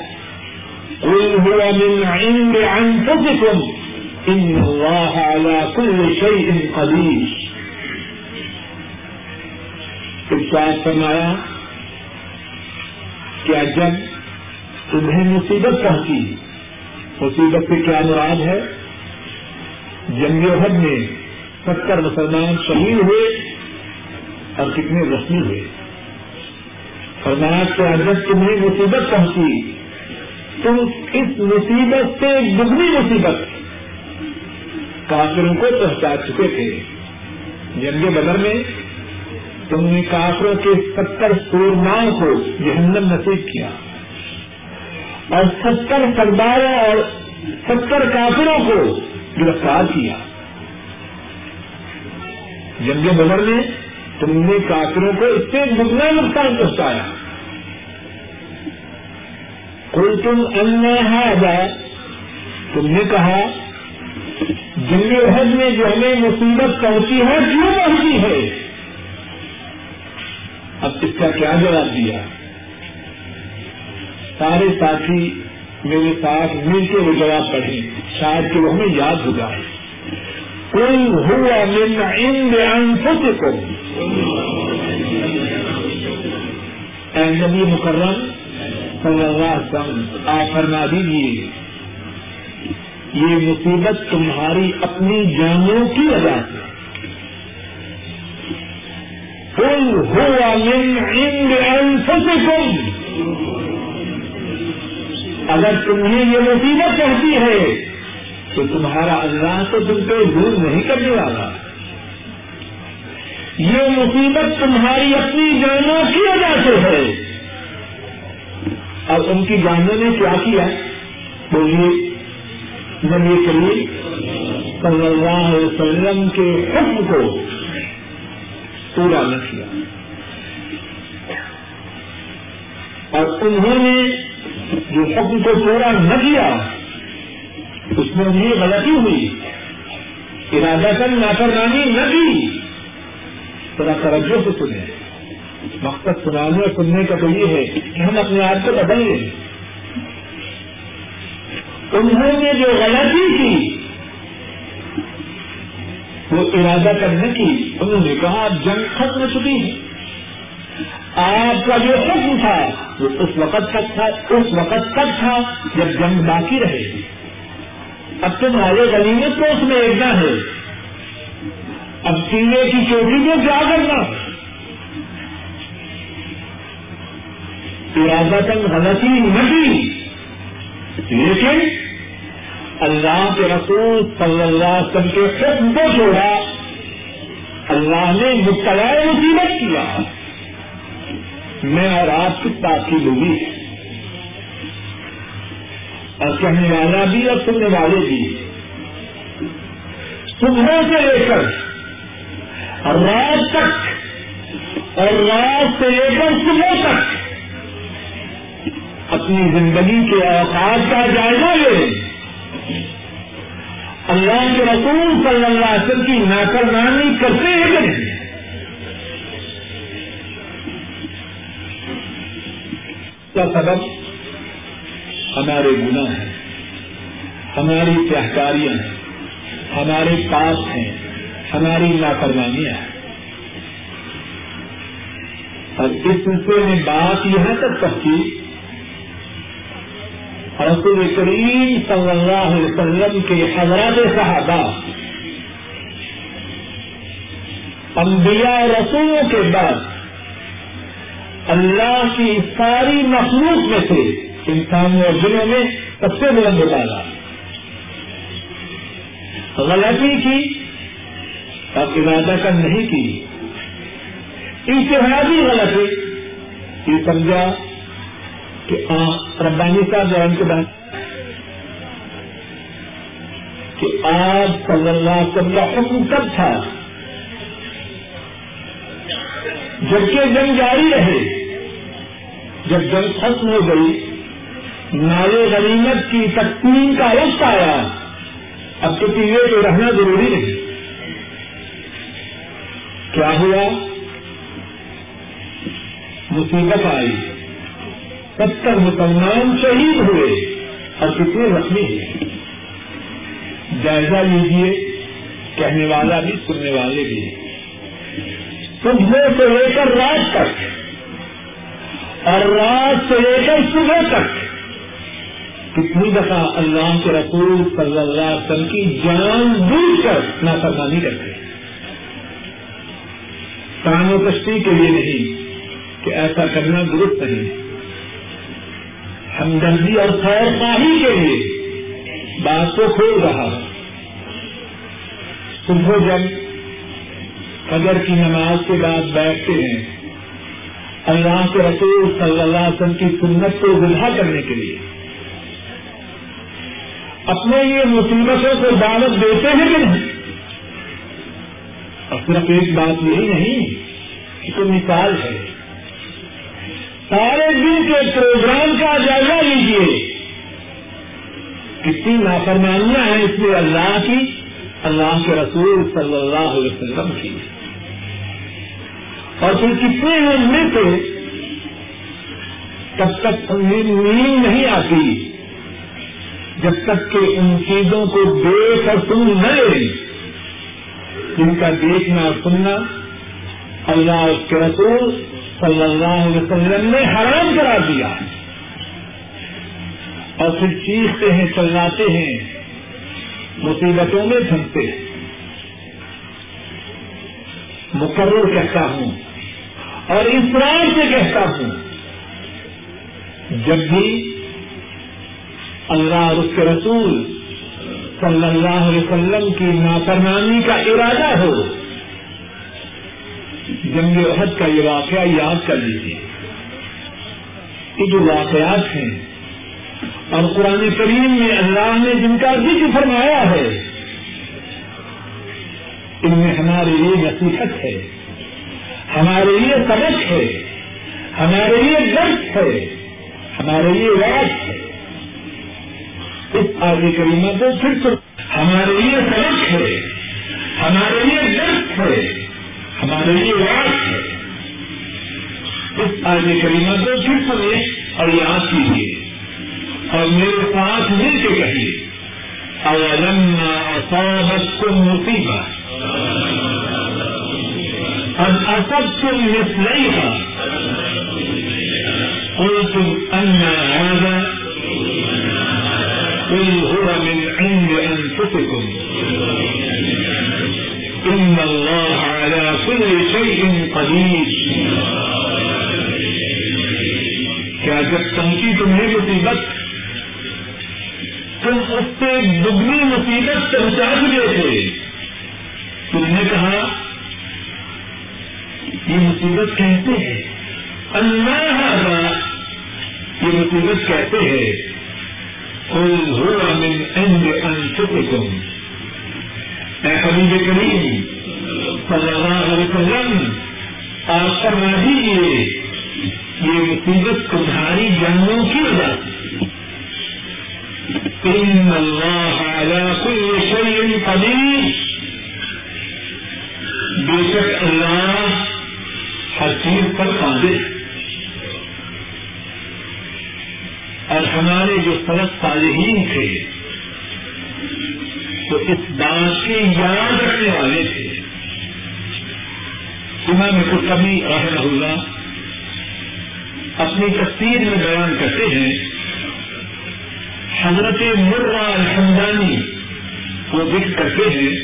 قل هو من عند انفسكم ان الله على كل شيء قدير ارشاد فرمایا کیا جب تمہیں مصیبت پہنچی، مصیبت سے کیا مراد ہے؟ جنگ حد میں ستر مسلمان شہید ہوئے۔ اور کتنے زخمی ہوئے فرمایا کیا جب تمہیں مصیبت پہنچی۔ تم اس مصیبت سے دگنی مصیبت کافروں کو پہنچا چکے تھے۔ جنگ بدر میں تم نے کافروں کے ستر سورماؤں کو جہنم نصیب کیا۔ اور ستر سرداروں اور ستر کافروں کو گرفتار کیا۔ جنگ بدر میں تم نے کافروں کو اس سے دگنا نقصان پہنچایا۔ کوئی تم ان جائے تم نے کہا جنگ حد میں جو ہمیں مصیبت پہنچی ہے، کیوں پہنچی ہے؟ اب اس کا کیا جواب دیا؟ سارے ساتھی میرے ساتھ مل کے وہ جواب پڑھیں۔ شاید کہ وہ ہمیں یاد ہو جائے کوئی ہوا من عند انفسکم۔ اے نبی مکرم صلی اللہ علیہ وسلم، آپ فرما دیجیے یہ مصیبت تمہاری اپنی جانوں کی وجہ سے ہوا من عند انفسکم۔ اگر تمہیں یہ مصیبت کہتی ہے، تو تمہارا اللہ تو تم پہ دور نہیں کرنے والا۔ یہ مصیبت تمہاری اپنی جانوں کی وجہ سے ہے۔ اور ان کی جانوں نے کیا کیا؟ بولیے، نبی کریم صلی اللہ علیہ وسلم کے حکم کو پورا نہ کیا۔ اور انہوں نے جو حکم کو پورا نہ کیا، اس میں انہیں غلطی ہوئی۔ ارادہ کر نافرمانی نہ کی۔ ذرا توجہ سے سنیں۔ مقصد سنانے اور سننے کا تو یہ ہے کہ ہم اپنے آپ کو بدل لیں۔ انہوں نے جو غلطی کی، وہ ارادہ کرنے کی۔ انہوں نے کہا جنگ ختم ہو چکی ہے۔ آپ کا جو حکم تھا، وہ اس وقت تک تھا، اس وقت تک تھا جب جنگ باقی رہے گی۔ اب تمہارے غنیمت کو اس میں ایکنا ہے۔ اب سینے کی چوٹی کو کیا کرنا؟ ارادہ تک غلطی نہیں لیکن اللہ کے رسول صلی اللہ علیہ وسلم کے حکم کو چھوڑا۔ اللہ نے مبتلا مصیبت کیا۔ میں اور آپ کس بات کی لوگی اور کہنے والا بھی اور سننے والے بھی۔ صبح سے لے کر رات تک، اور رات سے لے کر صبح تک اپنی زندگی کے اوقات کا جائزہ لے اللہ کے رسول صلی اللہ علیہ وسلم کی نافرمانی کرتے ہیں کہ نہیں کا سبب ہمارے گناہ ہیں، ہماری تہکاریاں ہیں، ہمارے پاس ہیں۔ ہماری نافرمانیاں ہیں اور اس سلسلے میں بات یہاں تک پہنچی رسول کریم صلی اللہ علیہ وسلم کے حضرات صحابہ۔ انبیاء رسولوں کے بعد اللہ کی ساری مخلوق میں سے انسانوں اور دنوں میں سب سے بلند ڈالا غلطی کی اور ارادہ کر نہیں کی اشتہادی غلطی یہ سمجھا کہ ربانی صاحب جوان کے بعد کہ آج صلی اللہ علیہ وسلم کا حکم کب تھا؟ جبکہ جنگ جاری رہے۔ جب جنگ ختم ہو گئی نالے غنیمت کی تقسیم کا وقت آیا۔ اب تو پیے تو رہنا ضروری نہیں۔ کیا ہوا؟ مصیبت آئی۔ ستر مسلمان شہید ہوئے اور کتنے زخمی ہوئے۔ جائزہ لیجیے کہنے والا بھی، سننے والے بھی۔ صبح سے لے کر رات تک اور رات سے لے کر صبح تک۔ کتنی دفعہ اللہ کے رسول صلی اللہ علیہ وسلم کی جان بوجھ کر نافرمانی کرتے۔ کام و کشتی کے لیے نہیں، کہ ایسا کرنا درست نہیں۔ ہمدردی اور خیر خواہی کے لیے بات کو کھول رہا۔ صبح جب فجر کی نماز کے بعد بیٹھتے ہیں، اللہ کے رسول صلی اللہ علیہ وسلم کی سنت کو وضا کرنے کے لیے۔ اپنے یہ مصیبتوں کو دعوت دیتے ہیں کہ نہیں؟ اور صرف ایک بات یہی نہیں کہ کوئی مثال ہے۔ سارے دن کے پروگرام کا جائزہ لیجیے کتنی نافرمانیاں ہیں اس میں اللہ کی، اللہ کے رسول صلی اللہ علیہ وسلم کی۔ اور پھر کتنے ہیں ان سے تب تک انہیں نیند نہیں آتی۔ جب تک کہ ان چیزوں کو دیکھ اور سن نہ لے۔ جن کا دیکھنا اور سننا، اللہ اس کے رسول صلی اللہ علیہ وسلم نے حرام کرا دیا۔ اور پھر چیختے ہیں، چلاتے ہیں، مصیبتوں میں پھنستے مقرر کہتا ہوں اور اسرار سے کہتا ہوں، جب بھی اللہ اور اس کے رسول صلی اللہ علیہ وسلم کی نافرمانی کا ارادہ ہو۔ جنگ عہد کا یہ واقعہ یاد کر لیجیے یہ جو واقعات ہیں، اور قرآن کریم میں اللہ نے جن کا ذکر فرمایا ہے، ان میں ہمارے لیے نصیحت ہے، ہمارے لیے سبق ہے، ہمارے لیے درد ہے، ہمارے لیے واس ہے۔ اس آگے کریمہ کو پھر سے ہمارے لیے سبق ہے، ہمارے لیے درد ہے، ہمارے لیے واس ہے۔ اس آگے کریمہ کو پھر سنیں اور یاد کیجیے اور میرے ساتھ مل کے کہیے، اولم اصابتكم مصیبہ؟ قد اصبتم مثليها قلتم ان هذا قل هو من عند انفسكم ان الله على كل شيء قدير. کیا جب تنقی تمہیں مصیبت، تم اس سے دگنی مصیبت پہنچا چکے تھے۔ تم نے کہا، یہ مصیبت کہتے ہیں، اللہ یہ مصیبت کہتے ہیں۔ قل هو من عند انفسكم اے حبیب کریم، صلی اللہ علیہ وسلم، آپ فرما دیجیے یہ مصیبت تمہاری جانوں کی وجہ سے ان اللہ على كل شيء قدیر۔ بے شک اللہ ہر چیز پر قادر ہے۔ اور ہمارے جو سلط صالحین تھے، تو اس بات کی یاد رکھنے والے تھے۔ امام قرطبی رحمہ اللہ اپنی تفسیر میں بیان کرتے ہیں، حضرت مرہ الحمدانی وہ ذکر کرتے ہیں،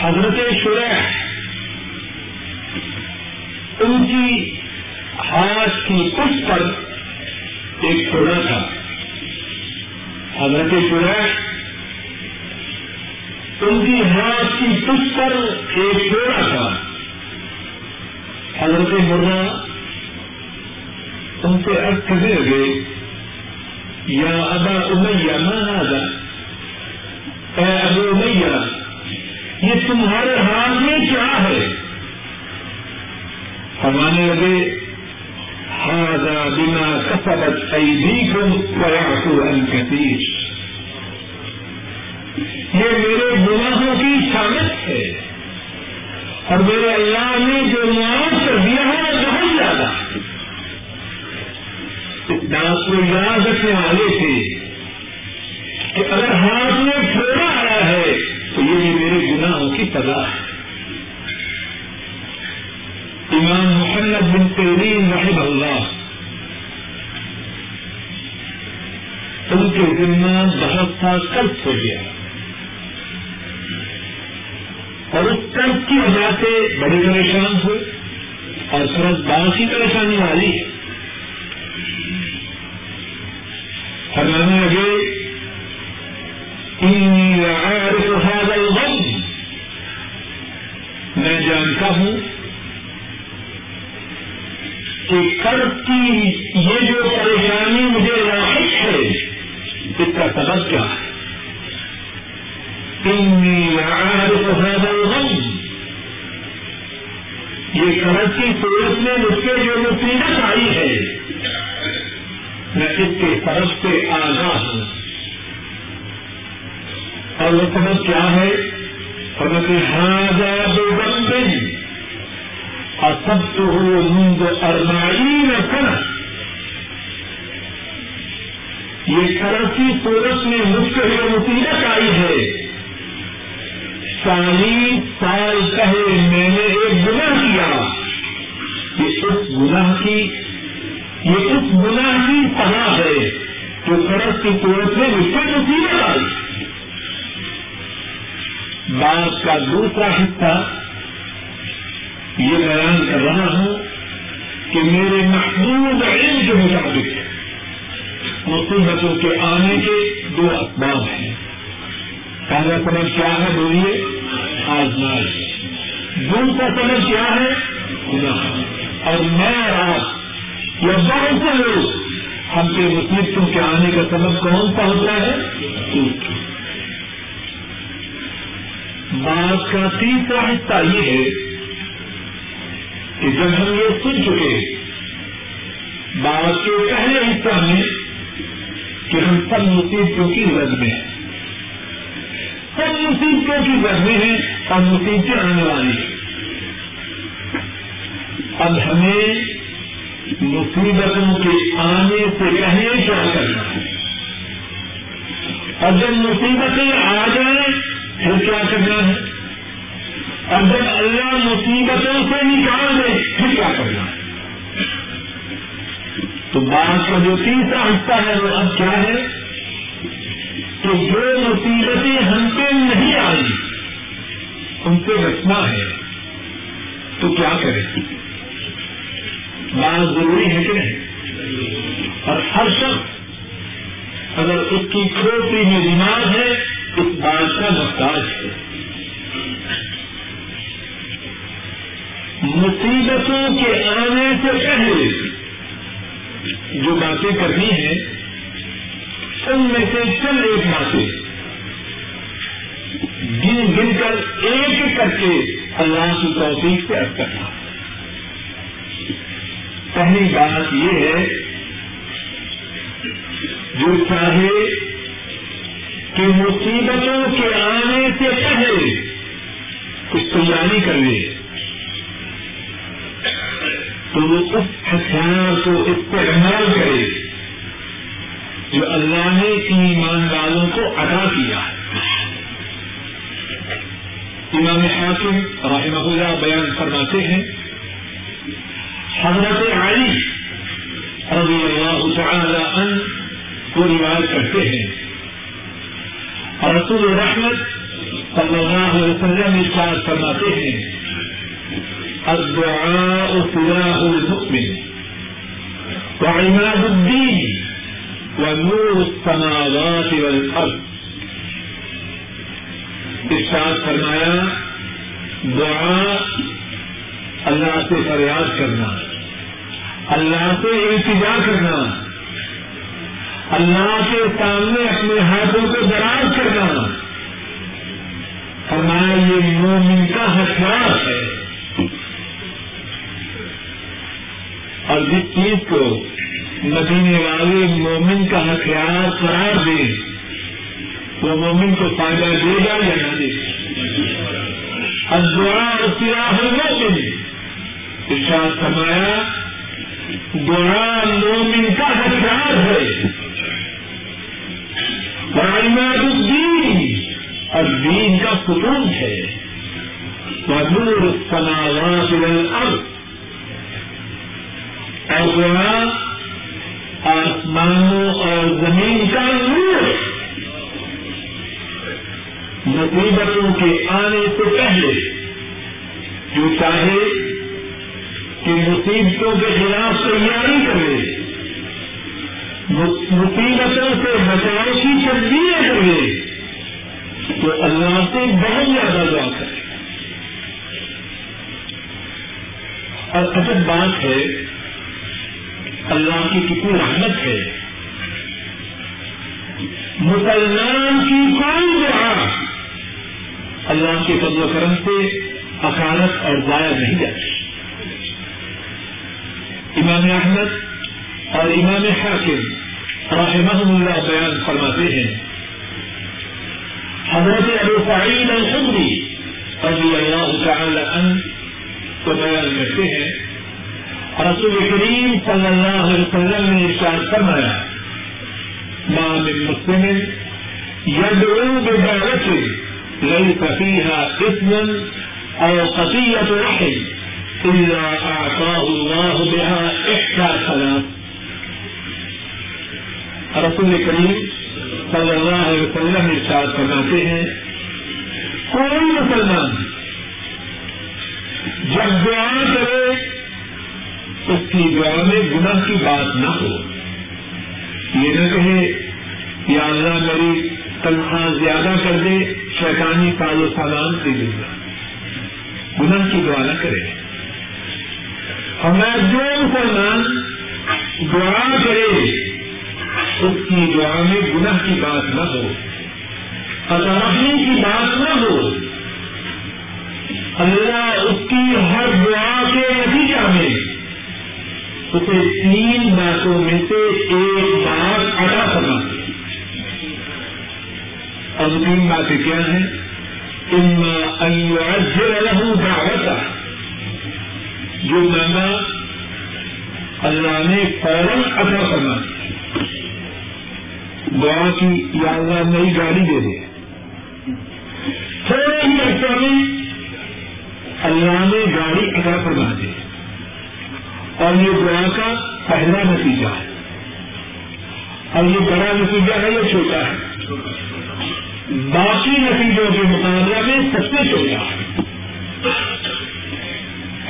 حضرت شرح ان کی ہاتھ کی کچھ پر ایک چھوڑا تھا۔ حضرت شرح ان کی ہاتھ کی کچھ پر ایک چھوڑا تھا۔ حضرت مرہ ان سے ارد کرنے لگے، یا ابا امیہ نہ آدھا اے ابو امیہ، یہ تمہارے ہاتھ میں کیا ہے؟ فرمانے لگے ہاضا بنا کسبت ایدیکم ویعفو عن کثیر یہ میرے گناہوں کی شامت ہے۔ اور میرے اللہ نے جو معاف کر دیا ہے، وہ بہت زیادہ اس کو یاد رکھنے والے تھے کہ اگر ہاتھ میں پھوڑا آیا ہے، تو یہ بھی میرے گناہوں کی سزا ہے۔ امام محمد بن تیرین رحم اللہ۔ ان کے ذمہ بہت سا قرض ہو گیا۔ اور اس قرض کی وجہ سے بڑے پریشان ہوئے اور قرض باقی پریشانی والی ہے۔ فرمانے لگے قرض کی یہ جو پریشانی مجھے لاحق ہے، اس کا سبب کیا ہے؟ یہ قرض کی صورت میں مجھ سے جو مصیبت آئی ہے، میں اس کے سبب سے آگاہ ہوں۔ اور وہ سبب کیا ہے؟ سبق ہاضا دو بندن اور سب تو ہو مند ارمائی میں سنا یہ قرض کی صورت میں مجھ سے جو مصیبت آئی ہے۔ چالیس سال پہلے میں نے ایک گناہ کیا۔ کہ اس گناہ کی یہ اس گناہ کی طرح ہے جو سڑک کی قوت میں اس سے مصیبت آئی بات کا دوسرا حصہ یہ بیان کر رہا ہوں کہ میرے محدود علم کے مطابق مصیبتوں کے آنے کے دو اسباب ہیں۔ پہلا سبب کیا ہے بولیے؟ آزمائش۔ دوسرا سبب کیا ہے؟ گناہ۔ اور میں آپ یا بہت سے لوگ ہم کے مصیبتوں کے آنے کا سبب کون سا ہوتا ہے؟ بات کا تیسرا حصہ یہ ہے کہ جب ہم یہ سن چکے بات کے پہلے حصہ میں کہ ہم سب مصیبتوں کی رد میں ہیں۔ سب مصیبتوں کی رد میں ہیں اور مصیبتیں آنے والی ہیں۔ اب ہمیں مصیبتوں کے آنے سے پہلے کیا کرنا ہے؟ اور جب مصیبتیں آ جائیں، پھر کیا کرنا ہے؟ اور جب اللہ مصیبتوں سے نکال دے، پھر کیا کرنا؟ ہے تو بات کا جو تیسرا حصہ ہے، وہ اب کیا ہے؟ کہ جو مصیبتیں ہم پہ نہیں آئی ان سے بچنا ہے۔ تو کیا کریں؟ بات ضروری ہے کہ نہیں؟ اور ہر شخص اگر اس کی کھوپڑی میں دماغ ہے، اس بات کا محتاج ہے۔ مصیبتوں کے آنے سے پہلے جو باتیں کرنی ہیں، ان میں سے چند ایک باتیں۔ گن گن کر ایک کر کے اللہ کی توفیق سے ارد کرنا۔ پہلی بات یہ ہے، جو چاہے کہ مصیبتوں کے آنے سے پہلے کچھ تیاری کر لے۔ تو وہ اس ہتھیار کو استعمال کرے جو اللہ نے ایمان والوں کو ادا کیا ہے۔ امام حاکم رحمہ اللہ بیان فرماتے ہیں، حضرت علی رضی اللہ تعالی عنہ کو روایت کرتے ہیں۔ رسول رحمت صلی اللہ علیہ وسلم ارشاد فرماتے ہیں الدعاء سلاح المؤمن وعماد الدين ونور السماوات والارض ارشاد فرمایا، دعا اللہ سے فریاد کرنا، اللہ سے التجا کرنا، اللہ کے سامنے اپنے ہاتھوں کو دراز کرنا۔ فرمایا، یہ مومن کا ہتھیار ہے۔ اور جس چیز کو ندینے والے مومن کا ہتھیار قرار دے، وہ مومن کو فائدہ دے گا یا نہ دے دعا اور ادعا سیاح مومن ارشاد فرمایا، دعا مومن کا ہتھیار ہے۔ رائماد الدین، اور دین کا ستون ہے۔ نور السماوات والارض اور دعا آسمانوں اور زمین کا نور۔ مصیبتوں کے آنے سے پہلے، جو چاہے کہ مصیبتوں کے خلاف تیاری کرے، مصیبتوں سے بچاؤ کی تدبیر کرے، تو اللہ سے بہت زیادہ دعا کرے۔ اور اصل بات ہے اللہ کی کتنی رحمت ہے۔ مسلمان کی کوئی دعا؟ اللہ کے فضل و کرم سے اکالت اور ضائع نہیں جاتی۔ امام احمد اور امام حاکم رحمہ اللہ بیان فرماتے ہیں۔ حضرت ابو سعید الخدری رضی اللہ تعالی عنہ کو بیان کرتے ہیں۔ رسول کریم صلی اللہ علیہ وسلم نے ارشاد فرمایا، ما من مسلم يدعو بدعوة ليس فيها إثم أو قضية رحم إلا أعطاه الله بها إحدى ثلاث رسول کریم صلی اللہ علیہ وسلم ارشاد فرماتے ہیں، کوئی مسلمان جب دعا کرے اس کی دعا میں گناہ کی بات نہ ہو۔ یہ نہ کہے یا اللہ میری تنخواہ زیادہ کر دے، شیطانی سال و سامان دے دوں گا گناہ کی دعا نہ کرے۔ ہمارا جو مسلمان دعا کرے، اس کی دعا میں گناہ کی بات نہ ہو۔ اطرافی کی بات نہ ہو۔ اللہ اس کی ہر دعا کے نتیجہ میں اسے تین باتوں میں سے ایک بات ادا کرنا۔ اور تین باتیں کیا ہیں؟ ان رہوں دعوت جو مانگا اللہ نے فوراً ادا کرنا دعا کی، یا اللہ نئی گاڑی دے دے۔ تھوڑے ہی عرصہ میں اللہ نے گاڑی ادا فرما دی۔ اور یہ دعا کا پہلا نتیجہ ہے۔ اور یہ بڑا نتیجہ ہے یہ چھوٹا ہے؟ باقی نتیجوں کے مقابلہ میں سب سے چھوٹا ہے۔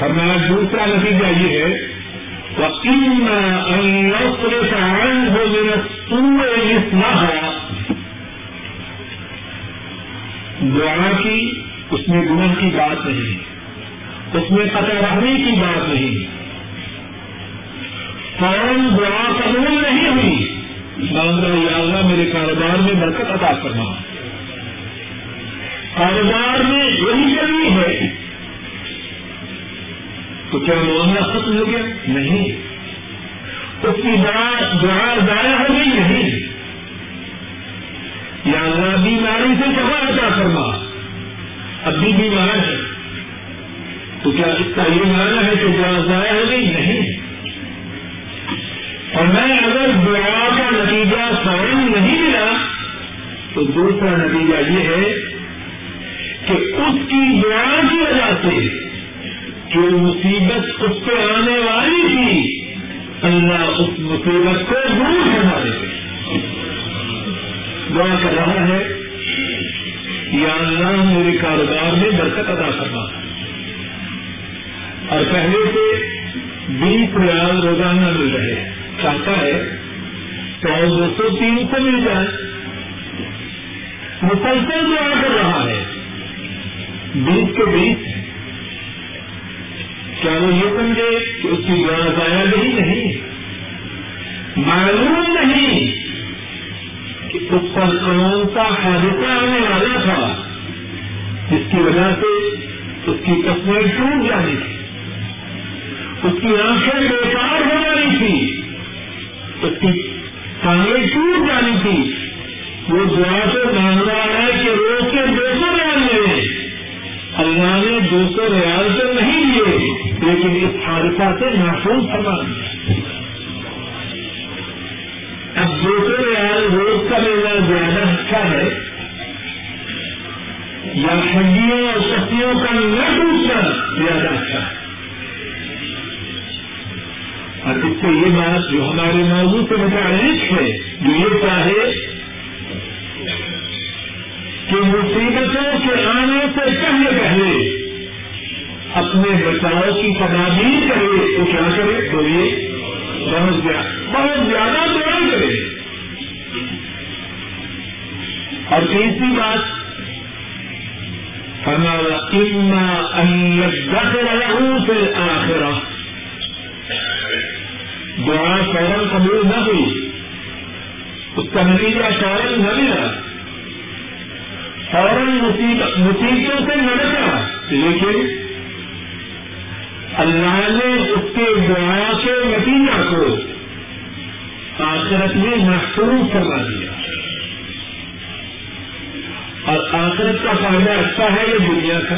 ہمارا دوسرا نتیجہ یہ ہے دعا کی، اس میں گناہ کی بات نہیں۔ اس میں قطع رہنے کی بات نہیں۔ فوراً دعا قبول نہیں ہوئی۔ مانگ یا اللہ، میرے کاروبار میں برکت عطا کرنا کاروبار میں یہی ضروری ہے۔ تو کیا معاملہ ختم ہو گیا۔ نہیں۔ اس کی دعا دعا ضائع ہو گئی۔ نہیں۔ یا اللہ، بیماری سے کہاں عطا کرنا اب بھی بیمار ہے۔ تو کیا اس کا یہ مانا ہے کہ دعا ضائع ہو گئی؟ نہیں۔ اور میں اگر دعا کا نتیجہ فوراً نہیں ملا، تو دوسرا نتیجہ یہ ہے کہ اس کی دعا کی وجہ سے جو مصیبت اس پہ آنے والی تھی، اللہ اس مصیبت کو دور کرنا دے دعا کر رہا ہے، یا اللہ میرے کاروبار میں برکت ادا کرنا اور پہلے سے بیس ریال روزانہ مل رہے ہیں۔ چاہتا ہے سو دو سو تین سو مل جائے۔ مسلسل دعا کر رہا ہے، بیس کے بیس ہے۔ کیا وہ یہ سمجھے کہ اس کی دعا ضائع نہیں نہیں معلوم نہیں کہ اس پر کون سا حادثہ آنے والا تھا، جس کی وجہ سے اس کی تصویر ٹوٹ جانی تھی۔ اس کی آنکھیں بیکار ہو جانی تھی اس کی ٹانگیں ٹوٹ جانی تھی۔ وہ دعا سے مانگ رہا ہے کہ روز کے دو سو ریال لے اللہ نے دو سو ریال تو نہیں لیے لیکن اس حادثہ سے محفوظ فرما دیا۔ اب دو سو ریال روز کا ملنا زیادہ اچھا ہے۔ یا ہڈیوں اور شکتیوں کا نہ ٹوٹنا زیادہ اور اس سے یہ بات جو ہمارے موضوع سے متعلق ہے، جو یہ چاہے کہ مصیبتوں کے آنے سے پہلے پہلے اپنے بچاؤ کی تدابیر کرے تو کیا کرے؟ بولیے، بہت زیادہ بہت زیادہ دعا کرے۔ اور تیسری بات ہمارا اما ان سے آخرا دعا فوراً قبول نہ ہوئی اس کا نتیجہ فوراً نہ ملا۔ فوراً مصیبتوں سے نہ بچا۔ لیکن اللہ نے اس کے دعا کے نتیجہ کو آخرت میں محفوظ کروا دیا۔ اور آخرت کا فائدہ اچھا ہے یہ دنیا کا؟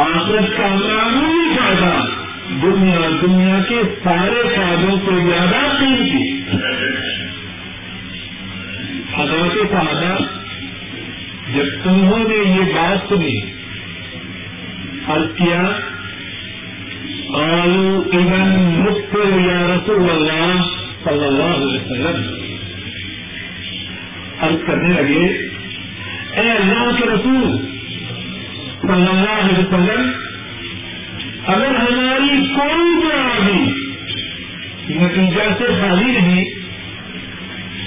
آخرت کا معمولی فائدہ دنیا دنیا کے سارے فائدوں سے زیادہ قیمتی حضرت فائدہ جب انہوں نے یہ بات سنی اور کیا آلو ایون مفت یا رسول اللہ صلی اللہ علیہ وسلم۔ عرض کرنے لگے، اے اللہ کے رسول صلی اللہ علیہ وسلم اگر ہماری کوئی بھی نتیجہ سے خالی نہیں،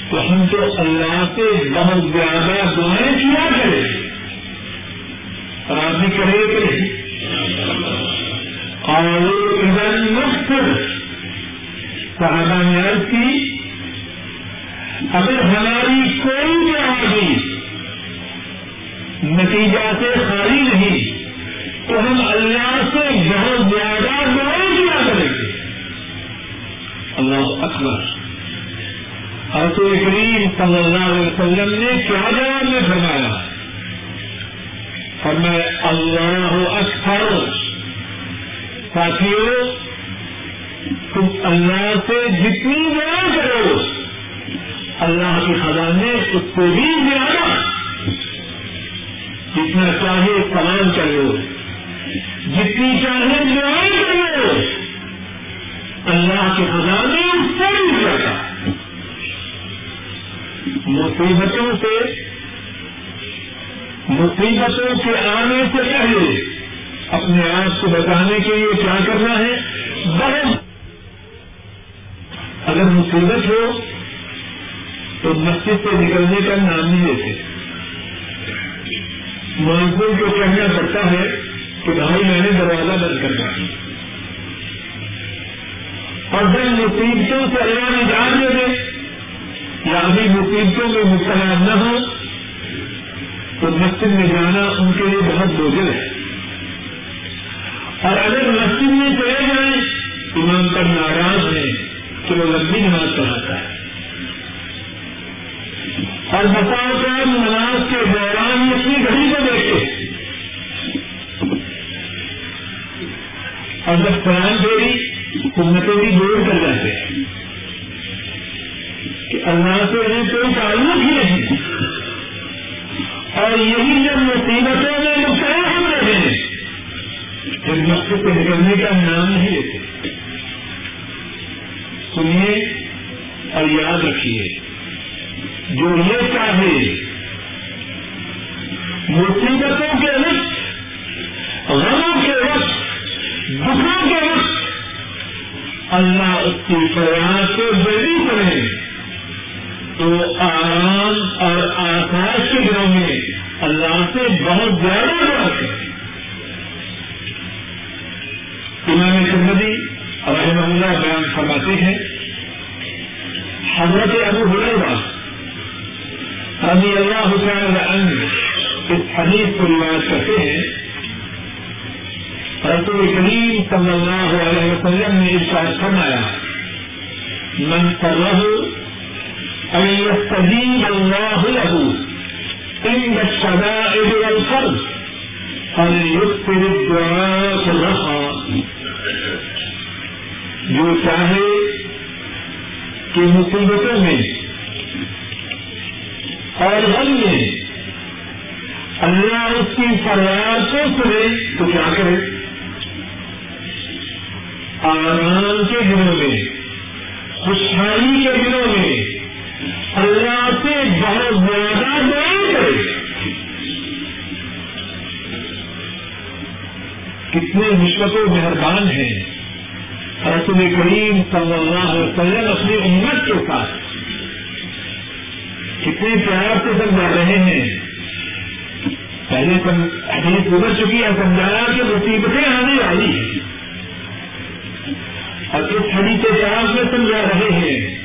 تو ہم تو اللہ سے بہت زیادہ دعائیں کیا کریں؟ اور آپ کرے کہ اور ادھر مفت صحابہ نے عرض کی، اگر ہماری کوئی بھی نتیجہ سے خالی نہیں تو ہم اللہ سے بہت زیادہ دعائیں کیا کریں گے۔ اللہ اکبر۔ رسول کریم صلی اللہ علیہ وسلم نے کیا جواب میں فرمایا؟ اور میں اللہ اکثر ساتھیوں تم اللہ سے جتنی دعا کرو، اللہ کے خزانے اس سے بھی زیادہ۔ جتنا چاہے سوال کرو جتنی چاہے دعائیں کرو۔ اللہ کے خزانے اس سے بھی زیادہ مصیبتوں سے، مصیبتوں کے آنے سے پہلے اپنے آپ کو بچانے کے لیے کیا کرنا ہے؟ بہت۔ اگر مصیبت ہو تو مسجد سے نکلنے کا نام نہیں لیتے۔ مزدور کو کہنا پڑتا ہے کہ بھائی میں نے دروازہ بند کرنا ہے اور جب مصیبتوں سے اللہ نجات دے دے، یا ابھی مصیبتوں میں مبتلا نہ ہو، تو مسجد میں جانا ان کے لیے بہت بوجھل ہے۔ اور اگر مسجد میں چلے جائیں، امام پر ناراض ہے کہ وہ لمبی نماز پڑھاتا ہے۔ اور بتاؤ کر نماز کے دوران اپنی گھڑی کو دیکھتے اور جب قرآن دھوڑی حکومتیں بھی دور کر جاتے ہیں کہ اللہ سے انہیں کوئی تعلق ہی نہیں۔ اور یہی جب مصیبتوں میں مبتلا ہو رہے ہیں جب مقصد سے نکلنے کا نام نہیں لیتے سنیے اور یاد رکھیے، جو یہ چاہے، مصیبتوں کے وقت غموں کے اللہ اس کی فریاد کو بڑی کرے، تو آرام اور آکاش کے دنوں میں اللہ سے بہت زیادہ بات ہے۔ امام سمدی رحمہ اللہ بیان فرماتے ہیں، حضرت ابو حلیفہ رضی اللہ حسین عنہ اس حدیث کو روایت کرتے ہیں۔ رسول کریم صلی اللہ علیہ وسلم نے ارشاد فرمایا، من سره ان يستجيب الله له عند الشدائد والفرد فليكثر الدعاء في الرخاء جو چاہے کہ مصیبتوں میں اور غم میں اللہ اس کی فریاد کو سنے تو کیا کرے؟ آرام کے دنوں میں، خوشحالی کے دنوں میں، اللہ سے بہت زیادہ دعا کرے۔ کتنے مشکل و مہربان ہیں رسول کریم صلی اللہ علیہ وسلم اپنی امت کے ساتھ کتنے پیار سے سمجھا رہے ہیں۔ پہلے حدیث گزر چکی ہے، سمجھایا کہ مصیبتیں آنے والی ہیں۔ اور اس حدیث پیار میں سمجھا رہے ہیں۔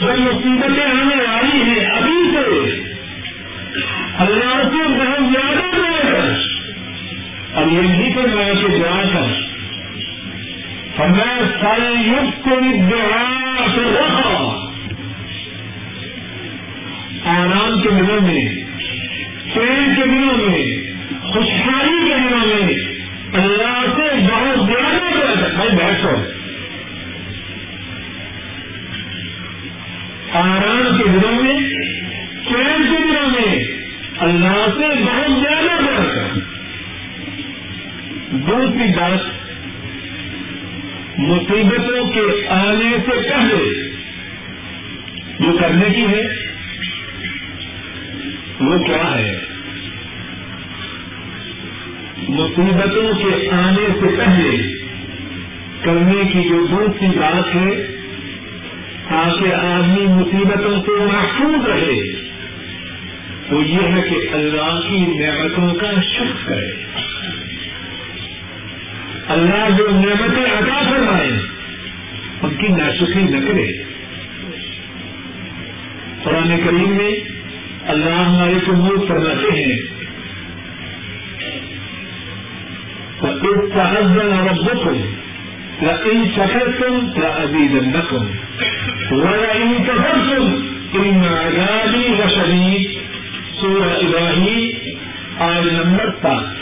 جب مصیبتیں آنے والی ہیں ابھی سے۔ اللہ سے بہت زیادہ دعا کر۔ اور یہ نہیں فرمایا کہ دعا کر۔ فرمایا سارے یوگ کو دعا سے رکھا آرام کے دنوں میں چین کے دنوں میں، خوشحالی کے دنوں میں اللہ زیادہ بھائی بیٹھو آرام کے دنوں میں چین کے دنوں میں اللہ سے بہت زیادہ بڑھ کر دوسری بات، مصیبتوں کے آنے سے پہلے جو کرنے کی ہے، وہ کیا ہے؟ مصیبتوں کے آنے سے پہلے کرنے کی جو دوسری بات ہے، تاکہ آدمی مصیبتوں سے محفوظ رہے، وہ یہ ہے کہ اللہ کی نعمتوں کا شکر کرے۔ اللہ جو نعمتیں عطا فرمائے، ان کی ناشکری نہ کرے۔ قرآن کریم میں اللہ ہمارے کو ملک فرماتے ہیں۔ ربكم لئن شكرتم لأزيدنكم ولئن كفرتم إن عذابي لشديد سورة إبراهيم آية نمبر سات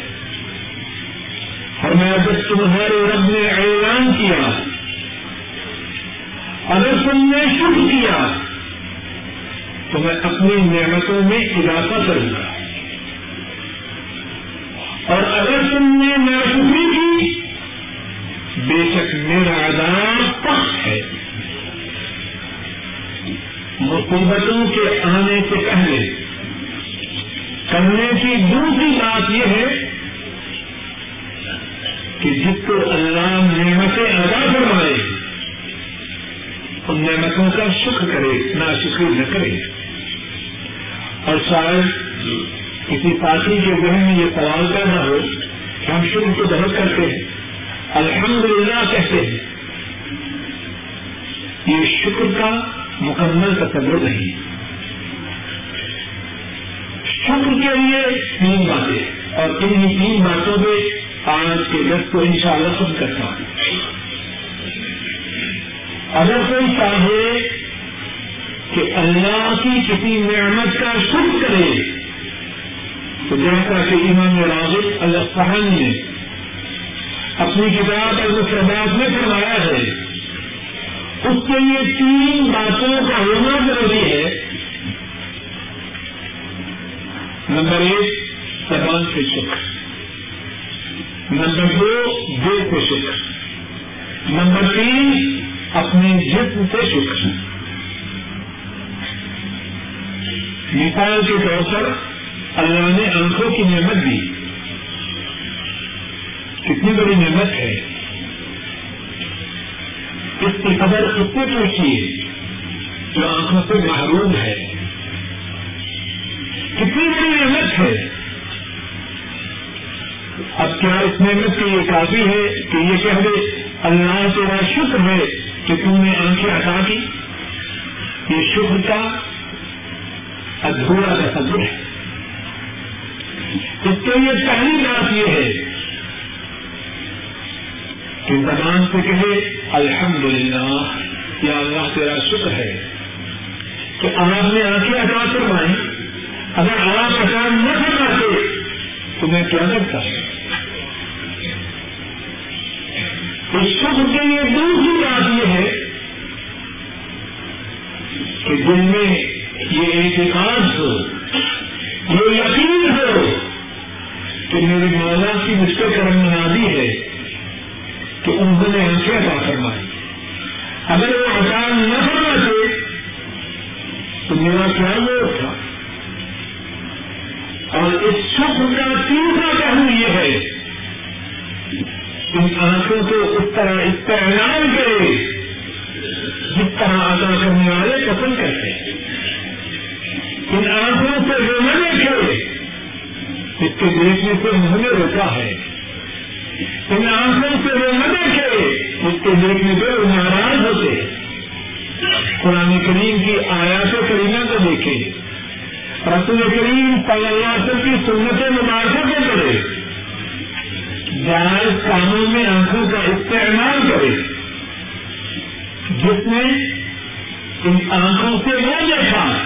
فرمایا، جب تمہارے رب نے اعلان کیا، اگر تم نے شکر کیا، تو میں اپنی نعمتوں میں اضافہ کروں گا۔ اور اگر تم نے ناشکری کی بے شک میرا عذاب پخت ہے۔ مصیبتوں کے آنے سے پہلے۔ کرنے کی دوسری بات یہ ہے کہ جس کو اللہ نعمتیں ادا کروائے ان نعمتوں کا شکر کرے نہ شکر نہ کرے۔ اور شاید کسی ساتھی کے ذہن میں یہ سوال پیدا ہو کہ ہم شکر کو بہت کرتے ہیں۔ الحمدللہ کہتے ہیں۔ یہ شکر کا مکمل تصور نہیں شکر کے لیے تین باتیں اور ان تین باتوں پہ آج کے دس کو ان شاء اللہ خود کرتا ہوں۔ اگر کوئی چاہے کہ اللہ کی کسی نعمت کا شکر کرے، تو جیسا کہ امام راغب اللہ فہن نے اپنی کتاب المفرمات میں فرمایا ہے۔ اس کے لیے تین باتوں کا ہونا ضروری ہے۔ نمبر ایک، زبان سے شکر۔ نمبر دو، دل سے شکر۔ نمبر تین، اپنے جسم سے شکر۔ مثال کے طور پر اللہ نے آنکھوں کی نعمت دی۔ کتنی بڑی نعمت ہے۔ اس کی خبر اس سے پوچھیے جو آنکھوں سے محروم ہے۔ کتنی بڑی نعمت ہے۔ اب کیا اس نعمت کے یہ کافی ہے کہ یہ کہہ دے، اللہ تیرا شکر ہے کہ تم نے آنکھیں ہٹا کی۔ یہ شکر کا ادھورا تصور ہے۔ اس کے لیے پہلی بات یہ ہے کہ زبان سے کہے الحمد للہ یا اللہ تیرا شکر ہے کہ آپ نے آنکھیں ہٹا کروائیں اگر آپ ہٹا نہ کرواتے تو میں کیا کرتا اس شکر کے لیے دوسری بات یہ ہے کہ دل میں یہ اعتقاد ہو، یہ یقین ہو کہ میری مولا کی مجھ سے کرم منادی ہے۔ کہ انہوں نے آنکھیں عطا فرمائی۔ اگر وہ عطا نہ فرماتے، تو میرا کیا وہ تھا؟ اور اس شکر کا تیسرا پہلو یہ ہے ان آنکھوں کو اس طرح اس کا اعلان کرے، جس طرح ادا کرنے والے پسند کرتے ہیں۔ ان آنکھوں سے وہ نہ دیکھے جس کے دیکھنے سے انہوں نے روکا ہے۔ ان آنکھوں سے وہ نہ دیکھے جس کے دیکھنے پہ وہ ناراض ہوتے۔ قرآن کریم کی آیات کریمہ کو دیکھے۔ رسول کریم صلی اللہ علیہ وسلم کی سنت مبارکوں کو کرے جائز کاموں میں آنکھوں کا استعمال کرے۔ جس نے ان آنکھوں سے وہ دیکھا،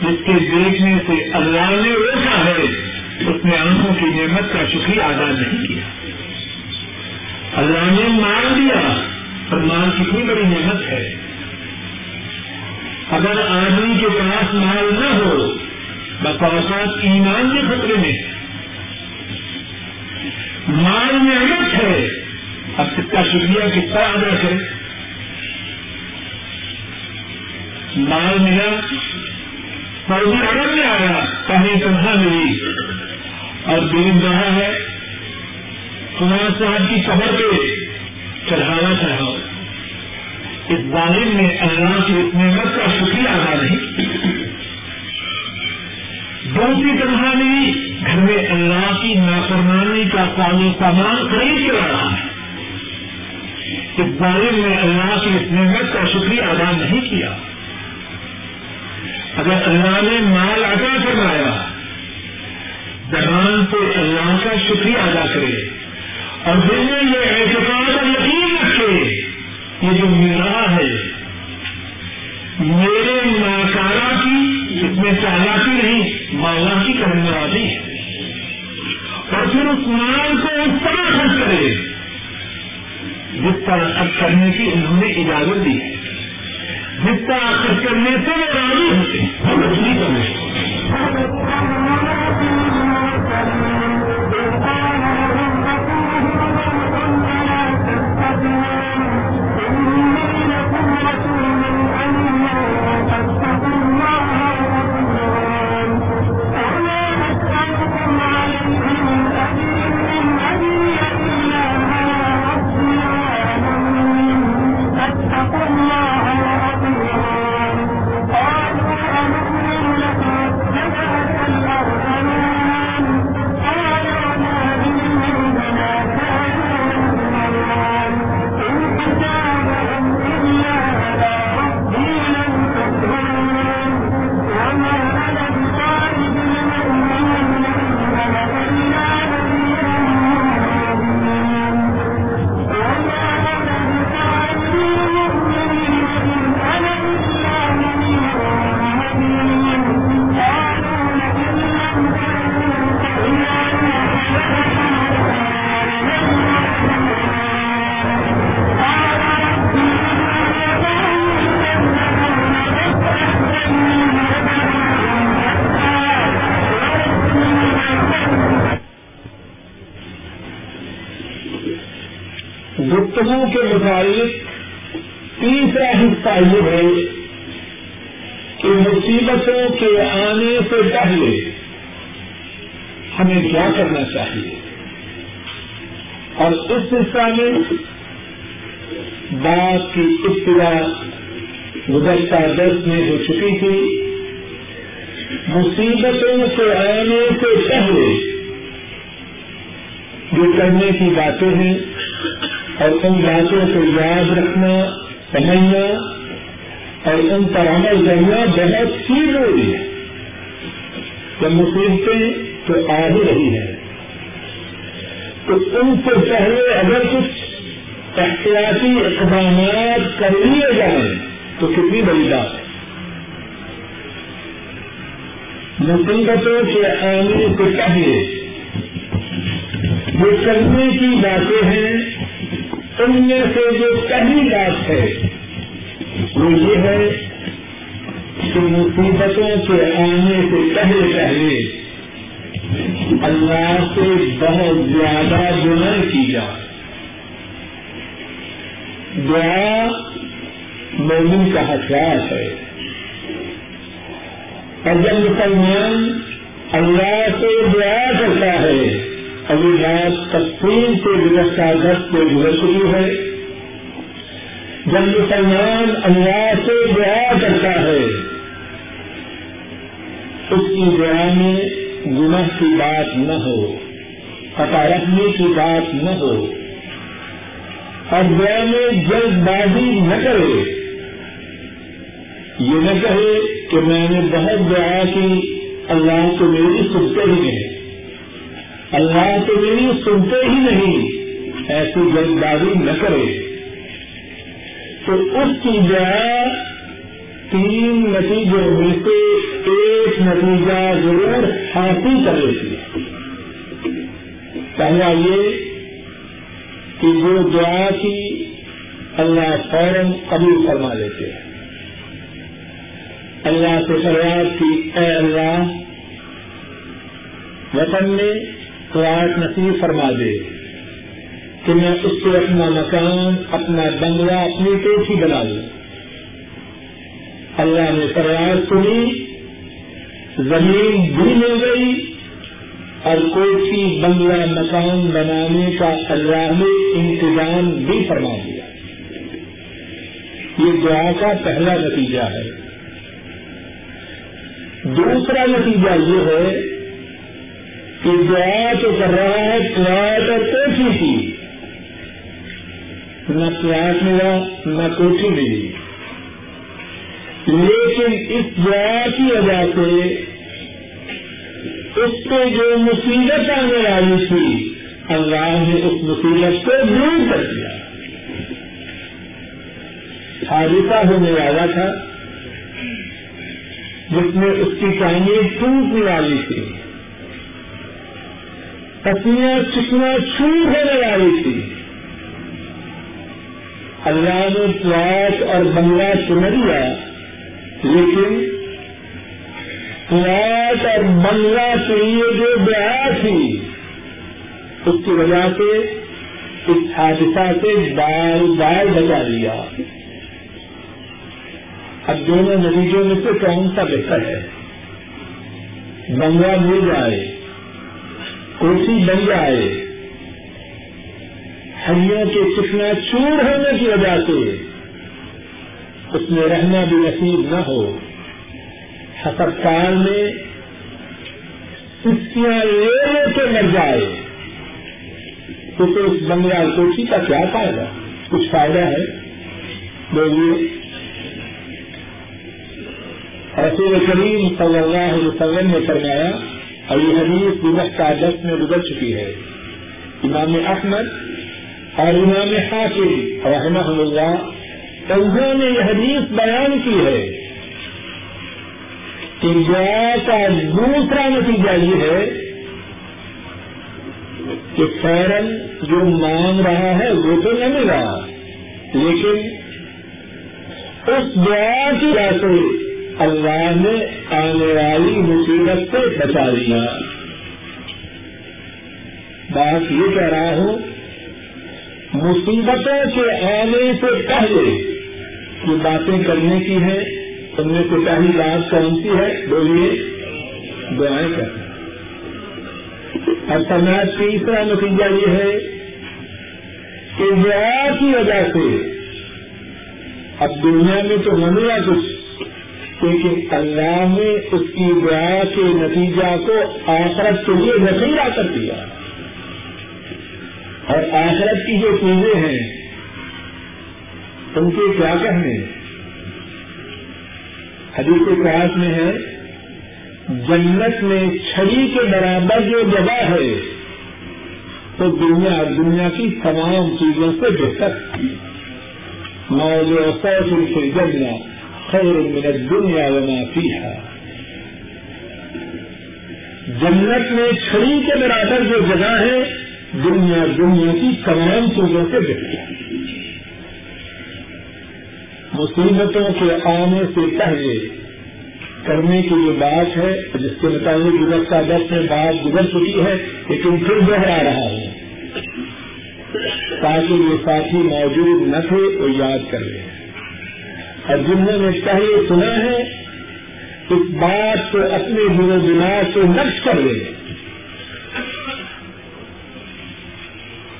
جس کے دیکھنے سے اللہ نے روکا ہے۔ اس نے آنکھوں کی نعمت کا شکریہ ادا نہیں کیا۔ اللہ نے مال دیا اور مال کتنی بڑی نعمت ہے۔ اگر آدمی کے پاس مال نہ ہو بقاصات ایمان کے خطرے میں۔ مال نعمت ہے، اب اس کا شکریہ کس طرح ادا کرے۔ مال ملا سعودی عرب میں آیا کہیں تنہا ملی۔ اور دین رہا ہے۔ کمار صاحب کی قبر پہ چڑھاوا چڑھاؤ۔ اس ظالم نے اللہ کی اس نعمت کا شکریہ ادا نہیں۔ دوسری تنہا ملی گھر میں اللہ کی نافرمانی کا پانی سامان خرید کے رہا ہے۔ اس ظالم نے اللہ کی اس نعمت کا شکریہ ادا نہیں کیا۔ اگر اللہ نے مال ادا کروایا زبان سے اللہ کا شکریہ ادا کرے اور دل میں یہ اعتقاد اور یقین رکھے یہ جو مل رہا ہے، میرے ناکارا کی اس میں چالاکی نہیں مالا کی کرنے والی ہے۔ اور پھر اس مال کو اس طرح خرچ کرے جس طرح اب کرنے کی انہوں نے اجازت دی۔ ہے جس طرح خرچ کرنے سے وہ راضی ہوتے ہیں۔ گفتگو اور اس حصہ میں بات کی ابتدا گزشتہ دس میں ہو چکی تھی۔ مصیبتوں کے آنے سے پہلے جو کرنے کی باتیں ہیں اور ان باتوں کو یاد رکھنا، سمجھنا اور ان پر عمل کرنا بہت ہی ضروری ہے۔ جب مصیبتیں تو آ ہی رہی ہیں۔ تو ان سے پہلے اگر کچھ احتیاطی اقدامات کر لیے جائیں تو کتنی بڑی بات ہے۔ مصیبتوں کے آنے سے پہلے جو کرنے کی باتیں ہیں، ان میں سے جو پہلی بات ہے، وہ یہ ہے کہ مصیبتوں کے آنے سے پہلے پہلے اللہ سے بہت زیادہ دعا کی جائے دعا مومن کا ہتھیار ہے۔ اور جب مسلمان اللہ سے دعا کرتا ہے۔ ابھی بات تقسیم سے گزشتہ دس سے گزر چکی ہے۔ جب مسلمان اللہ سے دعا کرتا ہے۔ اس کی دعا میں گناہ کی بات نہ ہو پتا رکھنے کی بات نہ ہو۔ اور دعا میں جلد بازی نہ کرے۔ یہ نہ کہے کہ میں نے بہت دعا کی، اللہ کو میری سنتے ہی نہیں۔ اللہ تو میری سنتے ہی نہیں، ایسی جلد بازی نہ کرے۔ تو اس کی جگہ تین نتیجوں میں سے ایک نتیجہ ضرور حاصل کر لیتی پہلا یہ کہ جو دعا کی اللہ فوراً قبول فرما لیتے ہیں۔ اللہ سے فریاد کی، اے اللہ، وطن میں قرآن نصیب فرما دے کہ میں اس سے اپنا مکان، اپنا بنگلہ، اپنی کوٹھی بنا لوں۔ اللہ نے فریاد سنی زمین بھی مل گئی اور کوٹھی بنگلہ مکان بنانے کا اللہ نے انتظام بھی فرما دیا. یہ دعا کا پہلا نتیجہ ہے۔ دوسرا نتیجہ یہ ہے کہ دعا تو کر رہا ہے پلاٹ اور کوٹھی کی نہ پلاٹ ملا، نہ کوٹھی ملی۔ لیکن اس دعا کی وجہ سے اس پہ جو مصیبت آنے والی تھی، اللہ نے اس مصیبت کو دور کر دیا۔ حادثہ ہونے والا تھا، جس میں اس کی تعمیر ٹوٹنے والی تھی پتیاں چکنا چھوٹ ہونے والی تھی۔ اللہ نے پلاٹ اور بنگلہ چن لیا۔ لیکن پلاٹ اور بنگلہ کے لیے جو بیاہ تھی، اس کی وجہ سے اس حادثہ سے بار بار بچا لیا۔ اب دونوں نتیجوں میں سے کون سا بہتر ہے؟ بنگلہ مل جائے کوٹھی بن جائے۔ ہڈیوں کے چکنا چور ہونے کی وجہ سے اس میں رہنا بھی نصیب نہ ہو۔ حسب ہسپتال میں سستیاں لے لے کے مر جائے۔ تو پھر اس بنگلہ کوٹھی کا کیا فائدہ؟ کچھ فائدہ ہے؟ بولیے۔ رسول کریم صلی اللہ علیہ وسلم نے فرمایا اور یہ حدیث دمخ کا دست میں گزر چکی ہے۔ امام احمد اور امام حاکم رحمہ اللہ انہوں نے یہ حدیث بیان کی ہے کہ کا دوسرا نتیجہ یہ ہے کہ فوراً جو مانگ رہا ہے وہ تو نہ ملا لیکن اس دعا کی وجہ سے اللہ نے آنے والی مصیبت سے بچا لیا۔ بات یہ کہہ رہا ہوں، مصیبتوں کے آنے سے پہلے جو باتیں کرنے کی ہیں ان میں سے پہلی بات کون سی ہے؟ بولیے۔ دعائیں کرنا اور سماج تیسرا نتیجہ یہ ہے کہ دعا کی وجہ سے اب دنیا میں تو منیا کچھ، لیکن اللہ نے اس کی دعا کے نتیجہ کو آخرت کے لیے ذخیرہ کر دیا۔ اور آخرت کی جو چیزیں ہیں ان کے کیا کہنے؟ حدیث پاس میں ہے، جنت میں چھڑی کے برابر جو جگہ ہے، تو دنیا دنیا کی تمام چیزوں سے بہتر موضوع سو سے جنیا خیر من الدنیا وما فیہا۔ جنت میں چھڑی کے برابر جو جگہ ہے، دنیا دنیا کی تمام چیزوں سے بہتر مصیبتوں کے آنے سے پہلے کرنے کی جو بات ہے، جس کے مطابق گزرتا دس میں بات گزر چکی ہے، لیکن پھر دوہرا رہا ہوں تاکہ یہ ساتھی موجود نہ تھے، وہ یاد کر لیں۔ اور جنہوں نے پہلے سنا ہے، اس بات کو اپنے دل و دماغ سے نقش کر لیں۔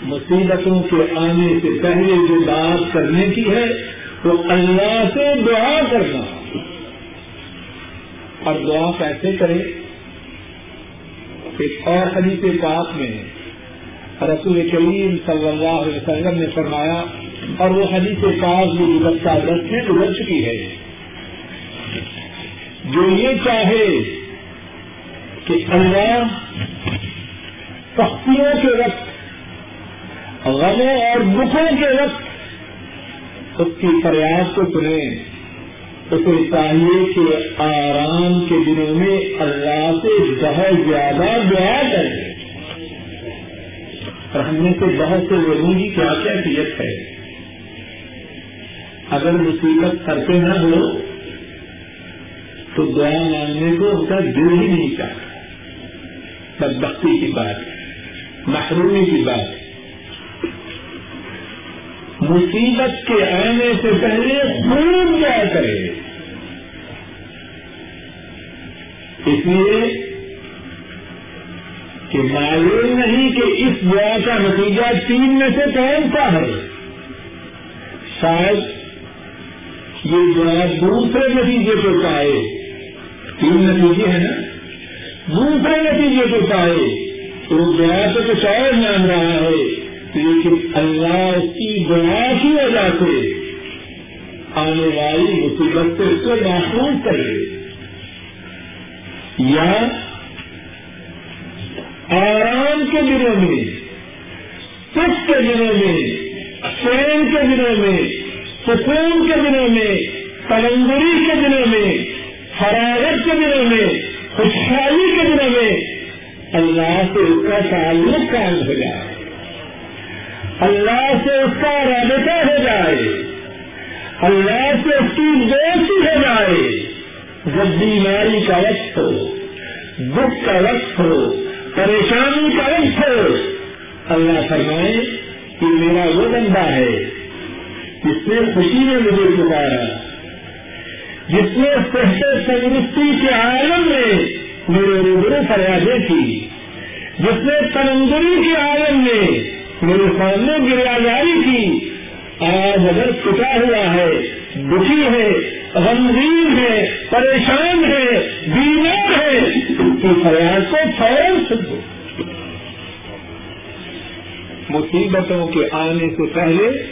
مصیبتوں کے آنے سے پہلے جو بات کرنے کی ہے وہ اللہ سے دعا کرنا۔ اور دعا کیسے کرے ایک اور حدیث پاک میں رسول کریم صلی اللہ علیہ وسلم نے فرمایا، اور وہ حدیث پاک بھی گزرتا دس میں گزر چکی ہے۔ جو یہ چاہے کہ اللہ سختیوں کے وقت، غموں اور دکھوں کے وقت اس کی فریاد کو سنے اسے چاہیے کہ آرام کے دنوں میں اللہ سے بہت زیادہ دعا کرے۔ اور ہم میں سے بہت سے لوگوں کی کیا کیفیت ہے۔ اگر مصیبت سر پہ نہ ہو، تو دعا مانگنے کو اس کا دل ہی نہیں چاہتا۔ بدبختی کی بات، محرومی کی بات۔ مصیبت کے آنے سے پہلے خوب دعا کرے۔ اس لیے کہ معلوم نہیں کہ اس دعا کا نتیجہ تین میں سے کون سا ہے۔ شاید یہ دعا دوسرے نتیجے کو پائے۔ تین نتیجے ہیں نا۔ دوسرے نتیجے کو پائے۔ تو دعا تو کچھ اور مان رہا ہے۔ لیکن اللہ کی دعا کی وجہ سے آنے والی مصیبت سے اس کو محفوظ کرے یا آرام کے دنوں میں، سکھ کے دنوں میں چین کے دنوں میں، سکون کے دنوں میں تلندری کے دنوں میں حرارت کے دنوں میں، خوشحالی کے دنوں میں اللہ سے اس کا تعلق قائم ہو جائے۔ اللہ سے اس کا رابطہ ہو جائے، اللہ سے اس کی دوستی ہو جائے۔ جب بیماری کا وقت ہو، دکھ کا وقت ہو، پریشانی کا وقت ہو، اللہ فرمائے کہ میرا وہ بندہ ہے جس نے خوشی میں مجھے پکارا، جس نے صحت تندرستی کے عالم میں میرے روبرو فریادیں کی، جس نے تندری کے عالم میں میرے سامنے گریا جاری کی۔ آج اگر پٹا ہوا ہے، دکھی ہے، غمگین ہے، پریشان ہے، بیمار ہے۔ تو فریاد کو فوراً سن مصیبتوں کے آنے سے پہلے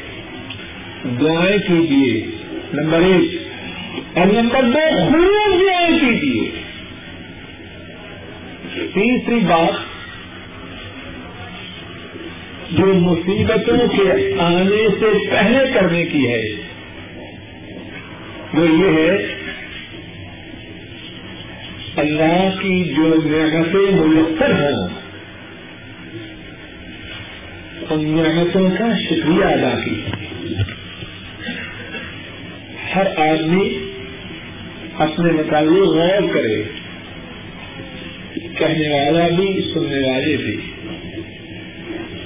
دعائیں کیجیے نمبر ایک، اور نمبر دو خوب دعائیں کیجیے تیسری بات جو مصیبتوں کے آنے سے پہلے کرنے کی ہے۔ وہ یہ ہے، اللہ کی جو نعمتیں میسر ہوں، ان نعمتوں کا شکریہ ادا کی۔ ہر آدمی اپنے مطابق غور کرے، کہنے والا بھی، سننے والے بھی۔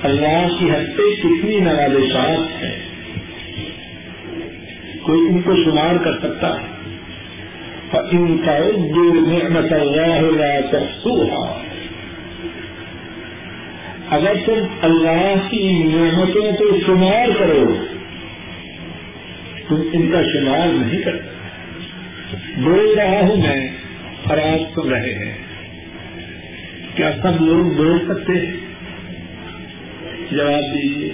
اللہ کی حد سے کتنی نوازشات ہیں؟ کوئی ان کو شمار کر سکتا ہے؟ ان کا نعمت اللہ تحصوها۔ اگر تم اللہ کی نعمتوں کو شمار کرو، تم ان کا شمار نہیں کر بول رہا ہوں میں اور آپ سن رہے ہیں۔ کیا سب لوگ بول سکتے ہیں؟ جواب دیجیے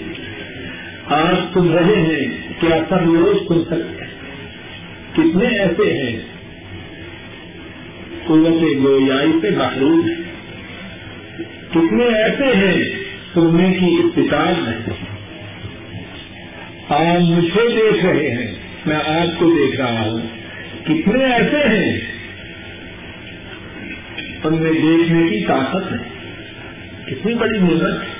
آپ سن رہے ہیں، کیا سب لوگ سن سکتے ہیں کتنے ایسے ہیں؟ قوت گویائی سے محروم ہیں۔ کتنے ایسے ہیں؟ سننے کی استطاعت نہیں آپ مجھے دیکھ رہے ہیں، میں آپ کو دیکھ رہا ہوں۔ کتنے ایسے ہیں؟ ان میں دیکھنے کی طاقت ہے۔ کتنی بڑی نعمت۔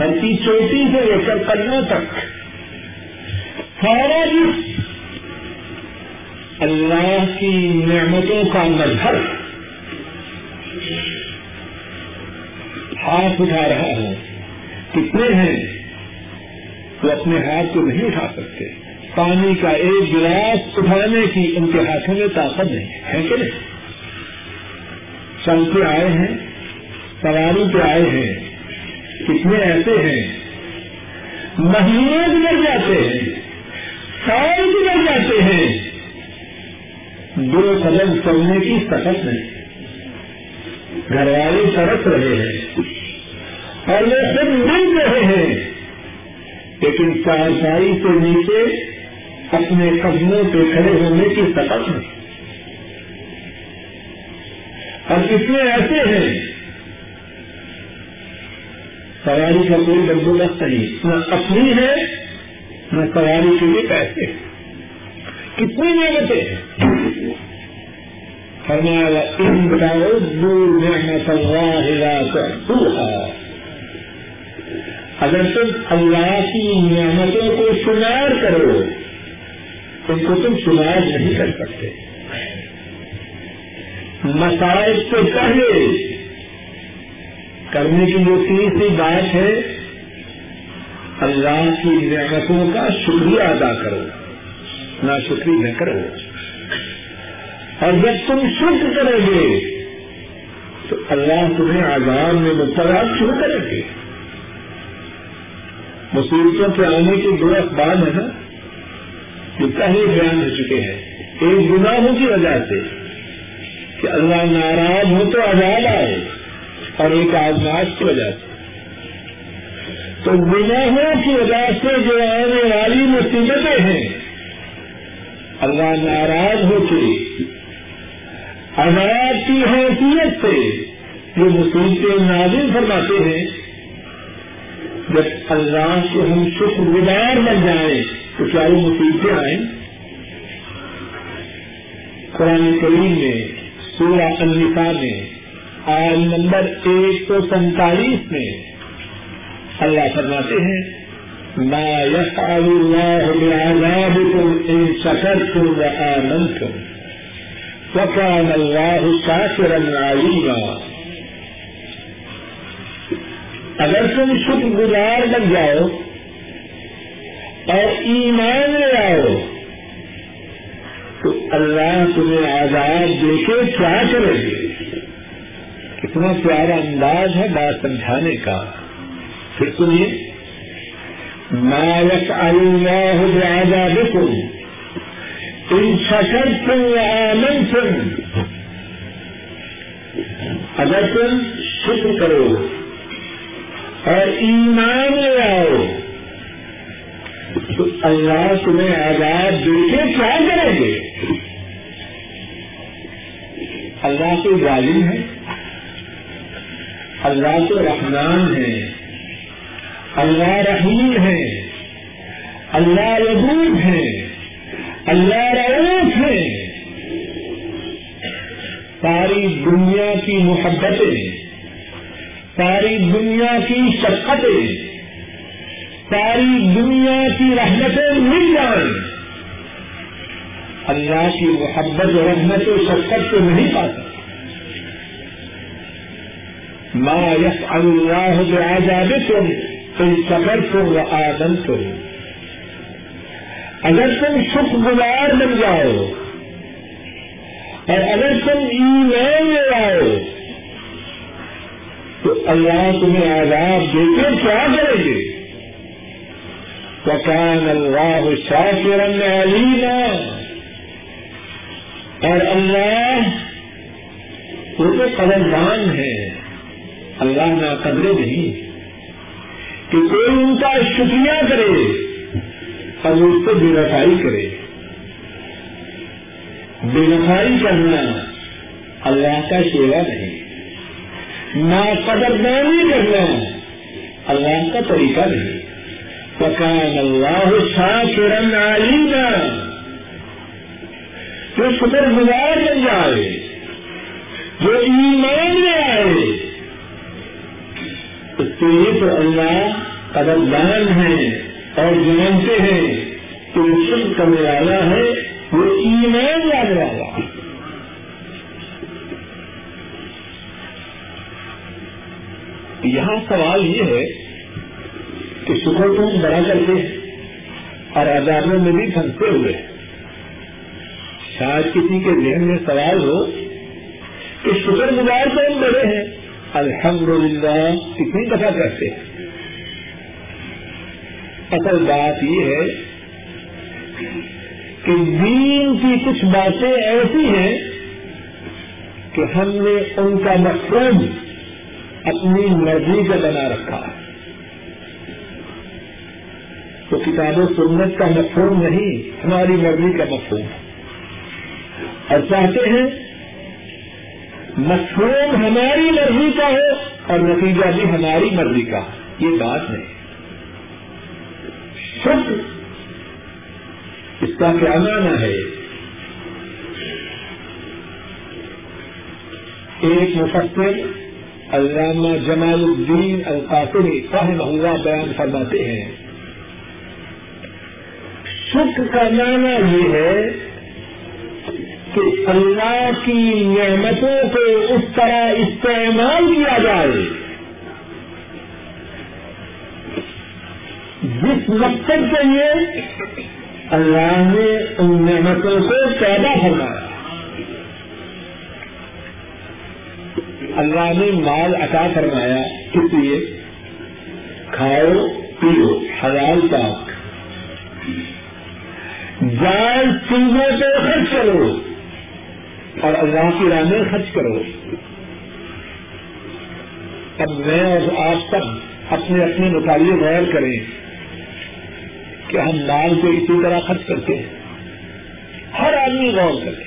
ہے چوٹی سے لے کر کرنوں تک۔ سارا جس جی، اللہ کی نعمتوں کا مظہر۔ ہاتھ اٹھا رہا ہوں کتنے ہیں؟ وہ اپنے ہاتھ کو نہیں اٹھا سکتے۔ پانی کا ایک گلاس اٹھانے کی ان کے ہاتھوں میں طاقت نہیں۔ ہے کہ نہیں؟ چل کے آئے ہیں، سواری پہ آئے ہیں۔ کتنے ایسے ہیں؟ مہینے گزر جاتے ہیں، سال گزر جاتے ہیں۔ دو قدم چلنے کی سخت نہیں۔ گھر والے سڑک رہے ہیں اور وہ خود مل رہے ہیں، لیکن چارپائی سے نیچے اپنے قدموں پہ کھڑے ہونے کی سخت نہیں۔ اور کتنے ایسے ہیں؟ سواری کا کوئی بندوبست نہیں، نہ اپنی ہے، نہ سواری کے لیے پیسے۔ کتنی نعمتیں ہیں۔ فرمایا ان نعمت اللہ اگر تم اللہ کی نعمتوں کو شمار کرو ان کو تم شمار نہیں کر سکتے۔ مسائل سے پہلے کرنے کی جو تیسری بات ہے، اللہ کی نعمتوں کا شکریہ ادا کرو نہ شکری نہ کرو۔ اور جب تم شکر کرو گے، تو اللہ تمہیں آزاد میں مبتلا شروع کریں گے؟ مصیبتوں کے آنے کے دو اخبار ہے نا، جو پہلے بیان ہو چکے ہیں۔ ایک گناہوں کی وجہ سے کہ اللہ ناراض ہو تو آزاد آئے۔ اور ایک آزماش کی وجہ سے۔ تو گناہوں کی وجہ سے جو آنے والی مصیبتیں ہیں، اللہ ناراض ہو کے آزاد کی حیثیت سے جو مصیبتیں نازل فرماتے ہیں، جب اللہ کو ہم شکر گزار بن جائیں تو کیا وہ مصیبتیں آئیں؟ قرآن کریم میں سورہ النساء میں آج نمبر ایک سو سینتالیس میں اللہ فرماتے ہیں، ما يفعل الله بعذابكم إن شكرتم وآمنتم وكان الله شاكرا عليما اگر تم شکر گزار بن جاؤ اور ایمان لے آؤ، تو اللہ تمہیں آزاد دے کے کیا کرے گے کتنا پیارا انداز ہے بات سمجھانے کا۔ پھر سنیے۔ مالک اللہ بعذابكم ان شکرتم وآمنتم اگر تم شکر کرو اور ایمان لے آؤ، تو اللہ تمہیں آزاد دے کے کیا کریں گے؟ اللہ تو ظالم ہے۔ اللہ تو رحمان ہے، اللہ رحیم ہے، اللہ ربوب ہے، اللہ رعوف ہے۔ ساری دنیا کی محبتیں، ساری دنیا کی شفقتیں، ساری دنیا کی رحمتیں مل جائیں۔ اللہ کی محبت رحمت و شفقت کو نہیں پا سکتا ما يفعل الله بعذابكم ان شكرتم وآمنتم اگر تم شکر گزار بن جاؤ اور اگر تم ایمان لے آؤ، تو اللہ تمہیں آزاد دے کے کیا کریں گے؟ وکان اللہ شاکرا علیما اور اللہ وہ تو قدردان ہے۔ اللہ نہ قدرے نہیں کہ کوئی ان کا شکریہ کرے اور اس کو بے رفائی کرے۔ بے رفائی کرنا اللہ کا سیوا نہیں۔ نہ قدردانی کرنا اللہ کا طریقہ نہیں۔ وکان اللہ شاکرن علیما۔ جو شکر گزار بن جائے، جو ایمان میں آئے اس کے لیے تو اللہ قدردان ہے اور جانتے ہیں کہ وہ کرنے والا ہے، وہ ایمان لانے والا یہاں سوال یہ ہے کہ شکر تو ہم بڑا کرتے ہیں اور عذابوں میں بھی پھنستے ہوئے۔ شاید کسی کے ذہن میں سوال ہو کہ شکر گزار تو ہم بڑے ہیں؟ الحمدللہ۔ کتنی دفعہ کرتے ہیں اصل بات یہ ہے کہ دین کی کچھ باتیں ایسی ہیں کہ ہم نے ان کا مفہوم اپنی مرضی کا بنا رکھا۔ ہے تو کتاب و سنت کا مفہوم نہیں ہماری مرضی کا مفہوم۔ اور چاہتے ہیں مفہوم ہماری مرضی کا ہو اور نتیجہ بھی ہماری مرضی کا یہ بات نہیں شکر اس کا کیا مانا ہے؟ ایک مفسر علامہ جمال الدین القاصری صاحب اللہ بیان فرماتے ہیں۔ شکر کا معنی یہ ہے اللہ کی نعمتوں کو اس طرح استعمال کیا جائے۔ جس مقصد کے لیے اللہ نے ان نعمتوں کو پیدا فرمایا۔ اللہ نے مال عطا فرمایا۔ کس لیے کھاؤ، پیو، حلال پاک۔ جائز چیزوں پہ خرچ کرو۔ اور اللہ کی راہ میں خرچ کرو۔ اب میں اور آپ سب اپنے اپنے مطالعے غور کریں کہ ہم مال کو اسی طرح خرچ کرتے ہیں۔ ہر آدمی غور کرے۔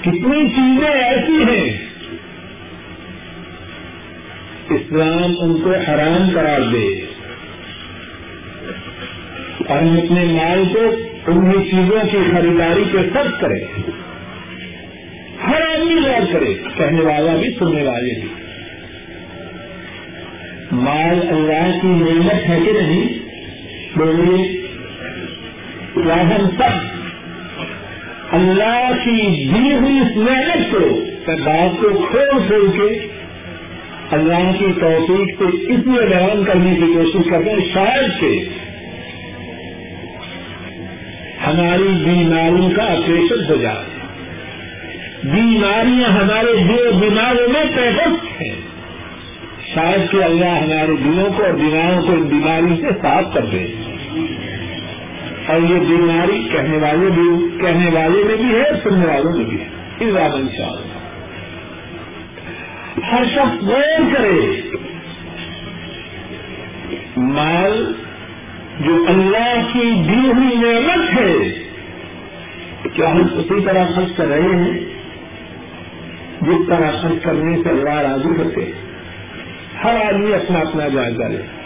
کتنی چیزیں ایسی ہیں۔ اسلام ان کو حرام قرار دے اور ہم اپنے مال کو انہیں چیزوں کی خریداری کے سب کریں ہر آدمی غور کرے، کہنے والا بھی سننے والے بھی۔ مال اللہ کی نعمت ہے کہ نہیں؟ بولیے یا ہم سب۔ اللہ کی دی ہوئی اس محنت کو بات کو کھول کھول کے اللہ کی توفیق سے اس لیے بیان کرنے کی کوشش کرتے ہیں، شاید سے ہماری بیماریوں کا آپریشن ہو جائے بیماریاں ہمارے دو بیماروں میں پیدست ہیں۔ شاید کہ اللہ ہمارے دلوں کو اور دماغوں کو ان بیماری سے صاف کر دے۔ اور یہ بیماری کہنے والے بھی کہنے والے میں بھی ہے سننے والوں میں بھی ہے۔ اس بات ان شاء اللہ۔ ہر شخص غور کرے۔ مال جو اللہ کی دی ہوئی نعمت ہے کیا ہم اسی طرح خرچ کر رہے ہیں، جس طرح خرچ کرنے سے اللہ راضی کرتے ہر آدمی اپنا اپنا جائزہ لے۔